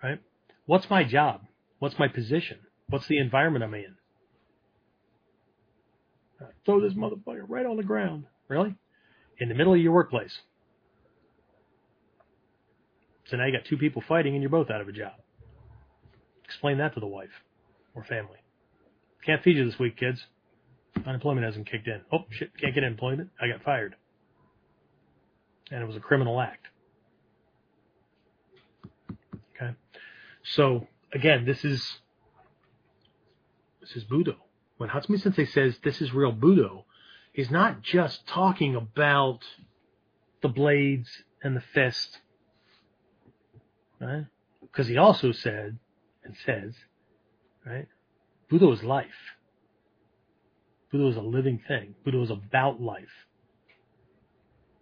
Speaker 1: Right? What's my job? What's my position? What's the environment I'm in? Throw this motherfucker right on the ground. Really? In the middle of your workplace. So now you got two people fighting and you're both out of a job. Explain that to the wife or family. Can't feed you this week, kids. Unemployment hasn't kicked in. Oh shit, can't get employment. I got fired. And it was a criminal act. Okay. So again, this is this is Budo. When Hatsumi Sensei says this is real Budo, he's not just talking about the blades and the fist, right? Because he also said and says, right, Budo is life. Budo is a living thing. Budo is about life.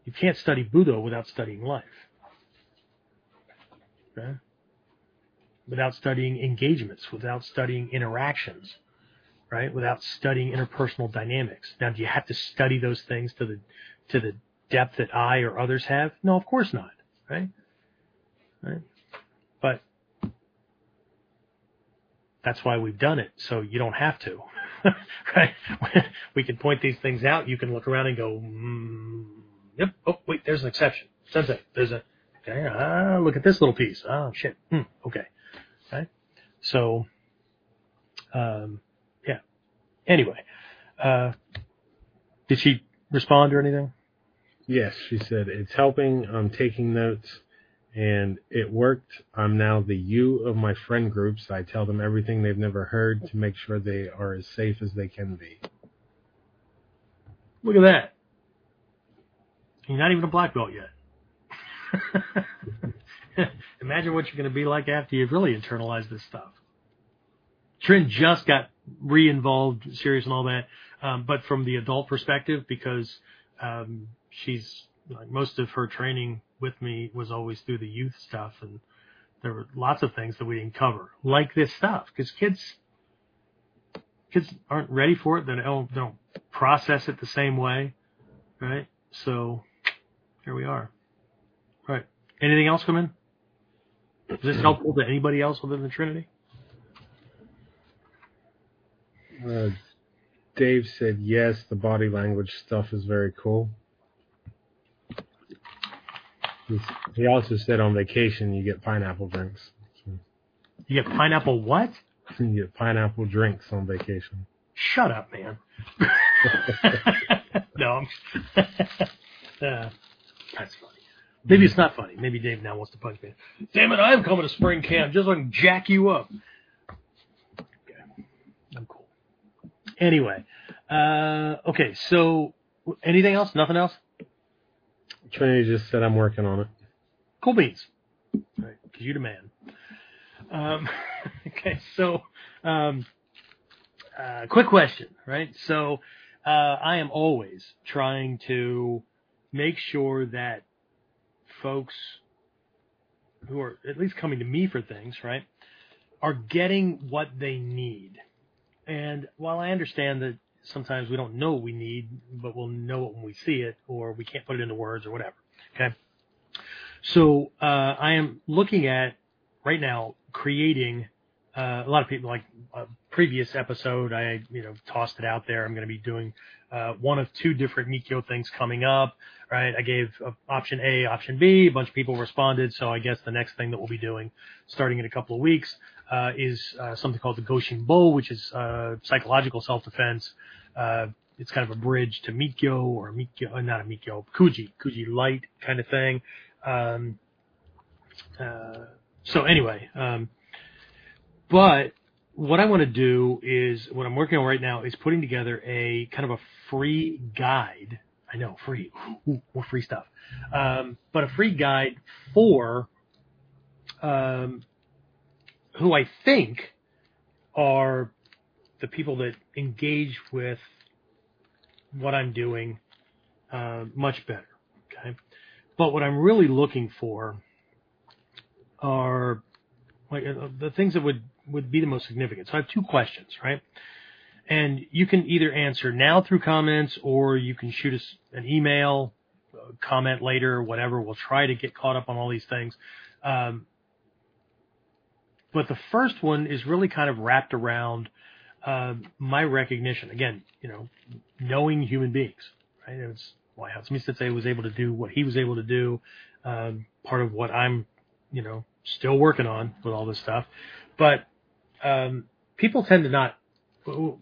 Speaker 1: You can't study Budo without studying life. Okay? Without studying engagements, without studying interactions, right? Without studying interpersonal dynamics. Now, do you have to study those things to the to the depth that I or others have? No, of course not, right? Right? But that's why we've done it, so you don't have to, right? we can point these things out. You can look around and go, mm, "Yep, oh wait, there's an exception." Sensei, there's a okay. Ah, look at this little piece. Oh shit. Hmm, okay, right. So, um, yeah. Anyway, uh, did she respond or anything?
Speaker 2: Yes, she said it's helping. I'm taking notes, and it worked. I'm now the you of my friend groups. I tell them everything they've never heard to make sure they are as safe as they can be.
Speaker 1: Look at that. You're not even a black belt yet. Imagine what you're going to be like after you've really internalized this stuff. Trin just got re-involved, serious and all that, um, but from the adult perspective, because um, she's like most of her training with me was always through the youth stuff, and there were lots of things that we didn't cover, like this stuff, because kids kids aren't ready for it. They don't, don't process it the same way, right? So here we are. Right. Anything else come in? Is this helpful to anybody else within the Trinity?
Speaker 2: Uh, Dave said yes. The body language stuff is very cool. He also said on vacation you get pineapple drinks. So
Speaker 1: You get pineapple what?
Speaker 2: you get pineapple drinks on vacation.
Speaker 1: Shut up, man. no, I'm. uh, that's funny. Maybe it's not funny. Maybe Dave now wants to punch me. Damn it, I'm coming to spring camp just so I can jack you up. Okay. I'm cool. Anyway, uh, okay, so anything else? Nothing else?
Speaker 2: Trinity just said I'm working on it.
Speaker 1: Cool beans. Right, because you're the man. Um, okay, so um, uh, quick question, right? So uh, I am always trying to make sure that folks who are at least coming to me for things, right, are getting what they need. And while I understand that sometimes we don't know what we need, but we'll know it when we see it, or we can't put it into words or whatever. Okay. So uh, I am looking at right now creating uh, a lot of people like a previous episode. I you know tossed it out there. I'm going to be doing uh, one of two different Mikkyo things coming up. Right. I gave uh, option A, option B. A bunch of people responded. So I guess the next thing that we'll be doing, starting in a couple of weeks, uh, is uh, something called the Goshin Bo, which is uh, psychological self-defense. Uh, it's kind of a bridge to Mikkyo or Mikkyo, uh, not a Mikkyo, Kuji, Kuji light kind of thing. Um, uh, so anyway, um, but what I want to do is what I'm working on right now is putting together a kind of a free guide. I know free, Ooh, more free stuff, um, but a free guide for um, who I think are the people that engage with what I'm doing uh, much better. Okay, but what I'm really looking for are like uh, the things that would would be the most significant. So I have two questions, right? And you can either answer now through comments or you can shoot us an email, uh, comment later, whatever. We'll try to get caught up on all these things. Um, but the first one is really kind of wrapped around uh, my recognition. Again, you know, knowing human beings, right? It's why Hatsumi was able to do what he was able to do. Um, part of what I'm, you know, still working on with all this stuff. But um, people tend to not,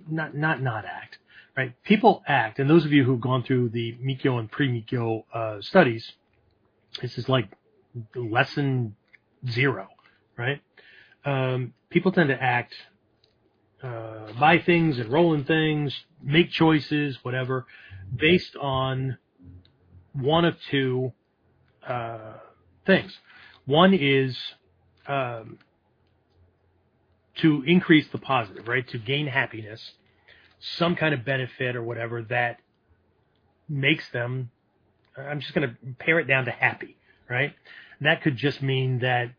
Speaker 1: not, not, not act, right? People act, and those of you who've gone through the Mikkyo and pre-Mikkyo uh, studies, this is like lesson zero, right? Um, people tend to act, uh, buy things and roll in things, make choices, whatever, based on one of two uh, things. One is um, to increase the positive, right? To gain happiness, some kind of benefit or whatever that makes them. I'm just going to pare it down to happy, right? That could just mean that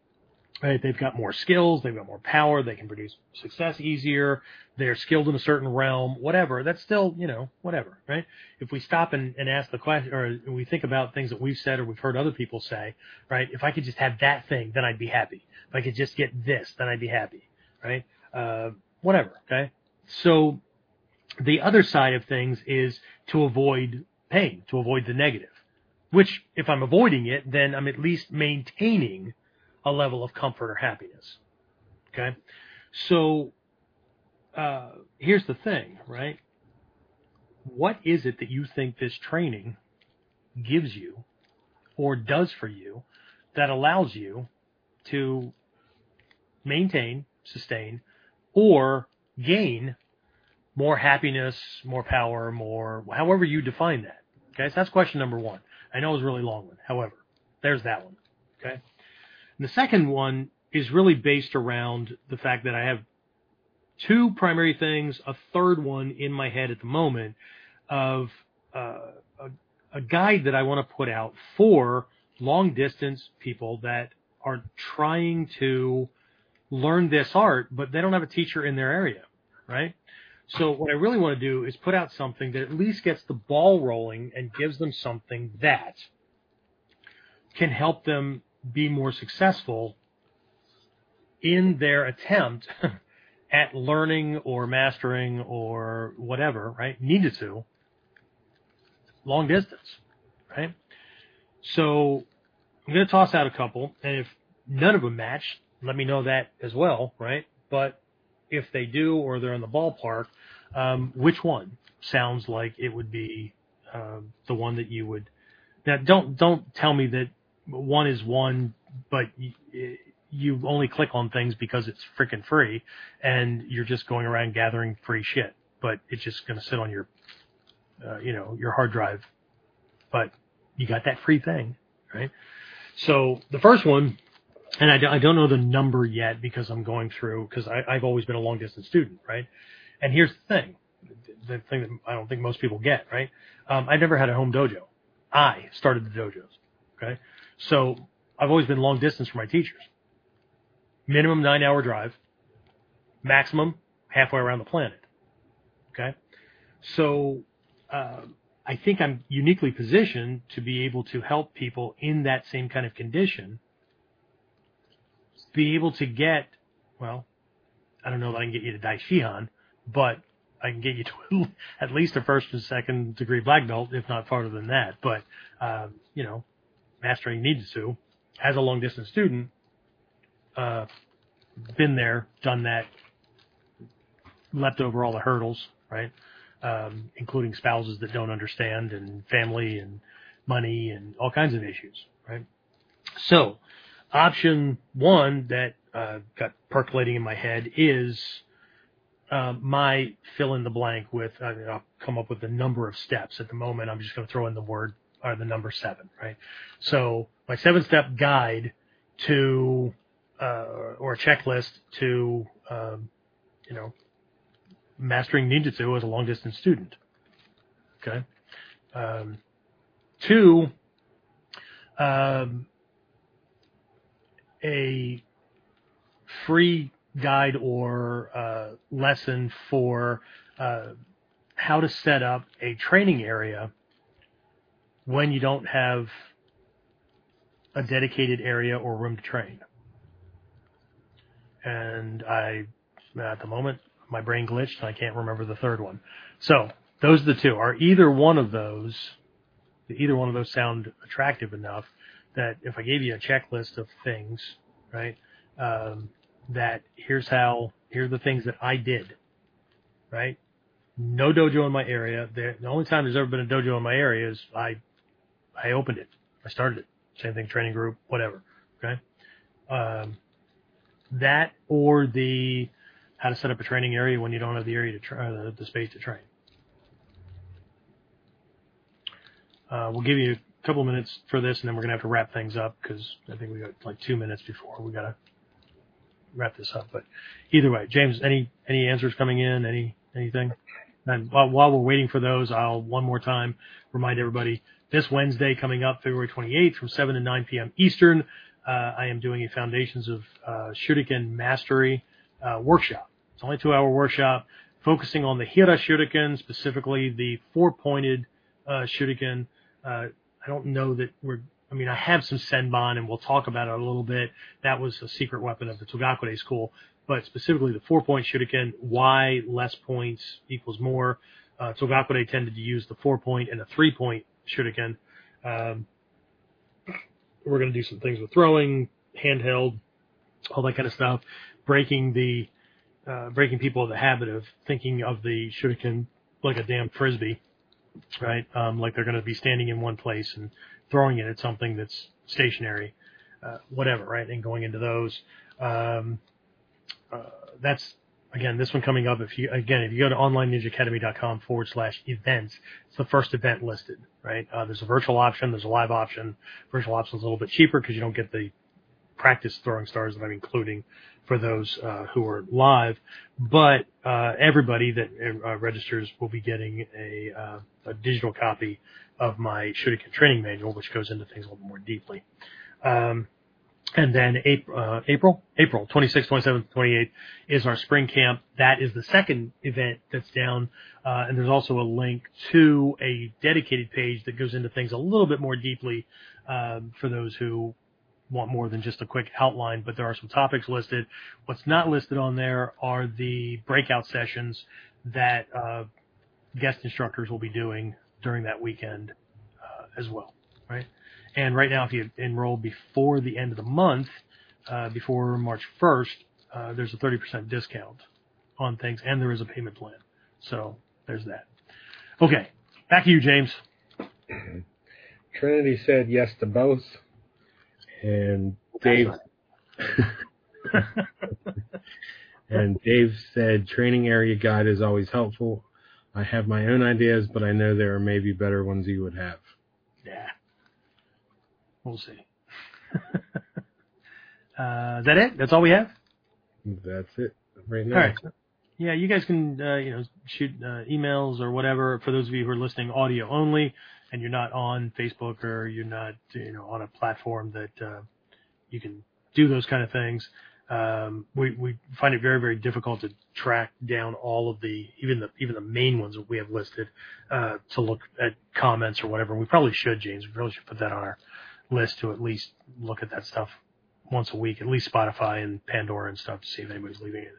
Speaker 1: right? They've got more skills, they've got more power, they can produce success easier, they're skilled in a certain realm, whatever. That's still, you know, whatever, right? If we stop and, and ask the question, or we think about things that we've said or we've heard other people say, right? If I could just have that thing, then I'd be happy. If I could just get this, then I'd be happy, right? Uh, whatever, okay? So the other side of things is to avoid pain, to avoid the negative. Which, if I'm avoiding it, then I'm at least maintaining a level of comfort or happiness. Okay? So, uh, here's the thing, right? What is it that you think this training gives you or does for you that allows you to maintain, sustain, or gain more happiness, more power, more, however you define that. Okay, so that's question number one. I know it was a really long one. However, there's that one. Okay. And the second one is really based around the fact that I have two primary things, a third one in my head at the moment of uh, a, a guide that I want to put out for long distance people that are trying to learn this art, but they don't have a teacher in their area, right? So what I really want to do is put out something that at least gets the ball rolling and gives them something that can help them be more successful in their attempt at learning or mastering or whatever, right? Needed to long distance, right? So I'm going to toss out a couple, and if none of them match, let me know that as well, right? But if they do or they're in the ballpark, um, which one sounds like it would be uh, the one that you would? Now, don't don't tell me that one is one, but you, you only click on things because it's freaking free, and you're just going around gathering free shit. But it's just going to sit on your, uh, you know, your hard drive. But you got that free thing, right? So the first one, and I, I don't know the number yet because I'm going through because I've always been a long distance student, right? And here's the thing, the thing that I don't think most people get, right? Um, I never had a home dojo. I started the dojos. Okay. So I've always been long distance for my teachers. Minimum nine hour drive, maximum halfway around the planet. Okay. So, uh, I think I'm uniquely positioned to be able to help people in that same kind of condition be able to get, well, I don't know that I can get you to Dai Shihan, but I can get you to at least a first and second degree black belt, if not farther than that. But, uh, you know, mastering Ninjutsu as a long distance student, uh, been there, done that, leapt over all the hurdles, right? Um, including spouses that don't understand and family and money and all kinds of issues, right? So, option one that uh, got percolating in my head is uh, my fill in the blank with, uh, I'll come up with the number of steps. At the moment, I'm just going to throw in the word or the number seven, right? So my seven step guide to, uh, or a checklist to, um, you know, mastering ninjutsu as a long distance student. Okay. Um, two, um, a free guide or uh, lesson for uh, how to set up a training area when you don't have a dedicated area or room to train. And I, at the moment, my brain glitched and I can't remember the third one. So those are the two. Are either one of those, either one of those sound attractive enough that if I gave you a checklist of things, right, um, that here's how, here are the things that I did, right? No dojo in my area. The, the only time there's ever been a dojo in my area is I, I opened it. I started it. Same thing, training group, whatever. Okay. Um, that or the how to set up a training area when you don't have the area to try, uh, the space to train. Uh, we'll give you a couple minutes for this, and then we're gonna have to wrap things up because I think we got like two minutes before we gotta wrap this up. But either way, James, any any answers coming in? Any anything? And while, while we're waiting for those, I'll one more time remind everybody this Wednesday coming up, February 28th from 7 to 9 p.m. Eastern, uh, I am doing a Foundations of uh, Shuriken Mastery uh, workshop. It's only a two hour workshop focusing on the Hira Shuriken, specifically the four pointed uh, Shuriken. Uh, I don't know that we're I mean, I have some Senbon, and we'll talk about it a little bit. That was a secret weapon of the Togakure school, but specifically the four-point shuriken, why less points equals more. Uh, Togakure tended to use the four-point and a three-point shuriken. Um, we're going to do some things with throwing, handheld, all that kind of stuff, breaking the uh, breaking people of the habit of thinking of the shuriken like a damn frisbee, right? Um, like they're going to be standing in one place and throwing it at something that's stationary, uh, whatever, right? And going into those. Um, uh, that's again this one coming up. If you again if you go to onlineninjaacademy.com forward slash events, it's the first event listed, right? Uh, there's a virtual option, there's a live option. Virtual option is a little bit cheaper because you don't get the practice throwing stars that I'm including for those uh, who are live. But uh, everybody that uh, registers will be getting a, uh, a digital copy of my Shuriken training manual, which goes into things a little more deeply. Um, and then April, uh, April, April 26th, 27th, 28th is our spring camp. That is the second event that's down. Uh, and there's also a link to a dedicated page that goes into things a little bit more deeply, um, for those who want more than just a quick outline, but there are some topics listed. What's not listed on there are the breakout sessions that, uh, guest instructors will be doing during that weekend uh, as well, right? And right now, if you enroll before the end of the month, uh, before March 1st, uh, there's a 30% discount on things, and there is a payment plan. So there's that. Okay, back to you, James.
Speaker 2: Trinity said yes to both, and Dave. and Dave said training area guide is always helpful. I have my own ideas, but I know there are maybe better ones you would have.
Speaker 1: Yeah. We'll see. uh, is that it? That's all we have?
Speaker 2: That's it right now.
Speaker 1: All right. Yeah, you guys can uh, you know shoot uh, emails or whatever. For those of you who are listening audio only, and you're not on Facebook or you're not you know on a platform that uh, you can do those kind of things. Um, we we find it very very difficult to track down all of the even the even the main ones that we have listed uh, to look at comments or whatever. We probably should, James. We probably should put that on our list to at least look at that stuff once a week, at least Spotify and Pandora and stuff to see if anybody's leaving anything.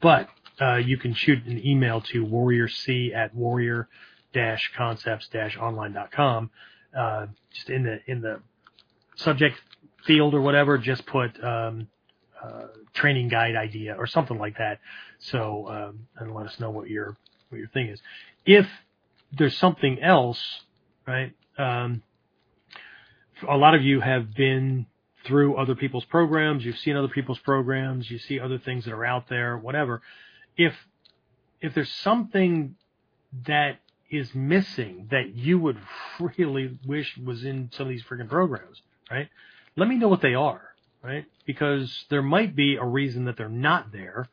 Speaker 1: But uh, you can shoot an email to warriorc at warrior concepts online.com. Uh, just in the in the subject field or whatever, just put um, uh, training guide idea or something like that. So um, and let us know what your what your thing is. If there's something else, right? Um, a lot of you have been through other people's programs. You've seen other people's programs. You see other things that are out there, whatever. If if there's something that is missing that you would really wish was in some of these freaking programs, right? Let me know what they are, right? Because there might be a reason that they're not there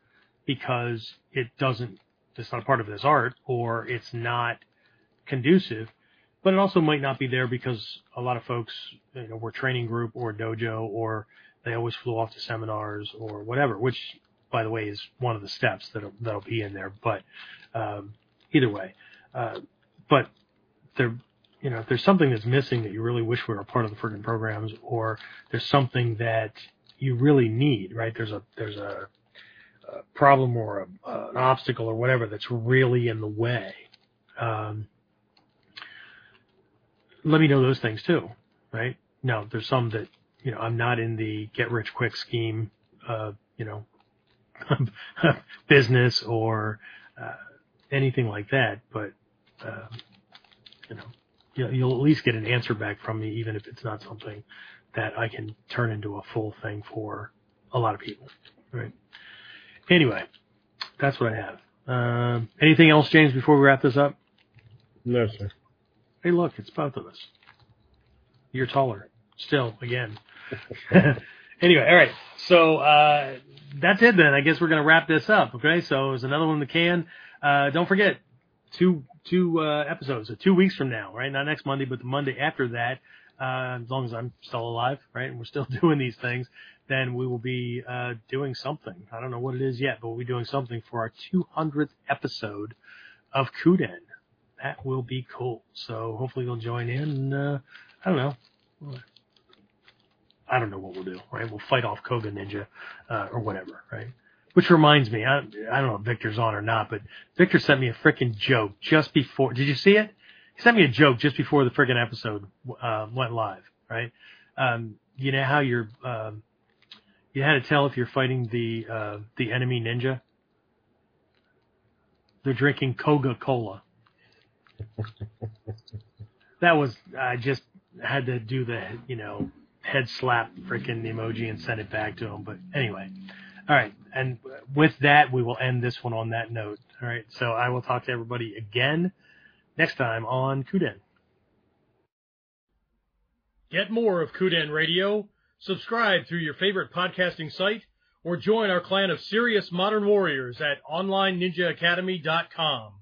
Speaker 1: because it doesn't, it's not part of this art or it's not conducive, but it also might not be there because a lot of folks, you know, were training group or dojo or they always flew off to seminars or whatever, which by the way is one of the steps that'll, that'll be in there. But, um, either way, uh, but there, you know, if there's something that's missing that you really wish were a part of the friggin' programs, or there's something that you really need, right? There's a there's a, a problem or a, an obstacle or whatever that's really in the way. Um, let me know those things too, right? Now, there's some that you know I'm not in the get rich quick scheme, uh, you know, business or uh, anything like that, but uh, you know, you'll, at least get an answer back from me, even if it's not something that I can turn into a full thing for a lot of people, right? Anyway, that's what I have. Um, anything else, James, before we wrap this up?
Speaker 2: No, sir.
Speaker 1: Hey, look, it's both of us. You're taller. Still, again. anyway, all right. So uh, that's it then. I guess we're going to wrap this up. Okay. So there's another one in the can. Uh, don't forget, two two uh, episodes, so two weeks from now, right? Not next Monday, but the Monday after that. Uh, as long as I'm still alive, right, and we're still doing these things, then we will be uh, doing something. I don't know what it is yet, but we'll be doing something for our 200th episode of Kuden. That will be cool. So hopefully you'll join in. Uh, I don't know. I don't know what we'll do, right? We'll fight off Koga Ninja uh, or whatever, right? Which reminds me, I, I don't know if Victor's on or not, but Victor sent me a freaking joke just before. Did you see it? He sent me a joke just before the freaking episode uh, went live, right? Um, you know how you're, um, you had to tell if you're fighting the uh, the enemy ninja. They're drinking Coca Cola. That was I just had to do the you know head slap freaking emoji and send it back to him. But anyway, all right. And with that, we will end this one on that note. All right. So I will talk to everybody again next time on Kuden. Get more of Kuden Radio. Subscribe through your favorite podcasting site or join our clan of serious modern warriors at OnlineNinjaAcademy.com.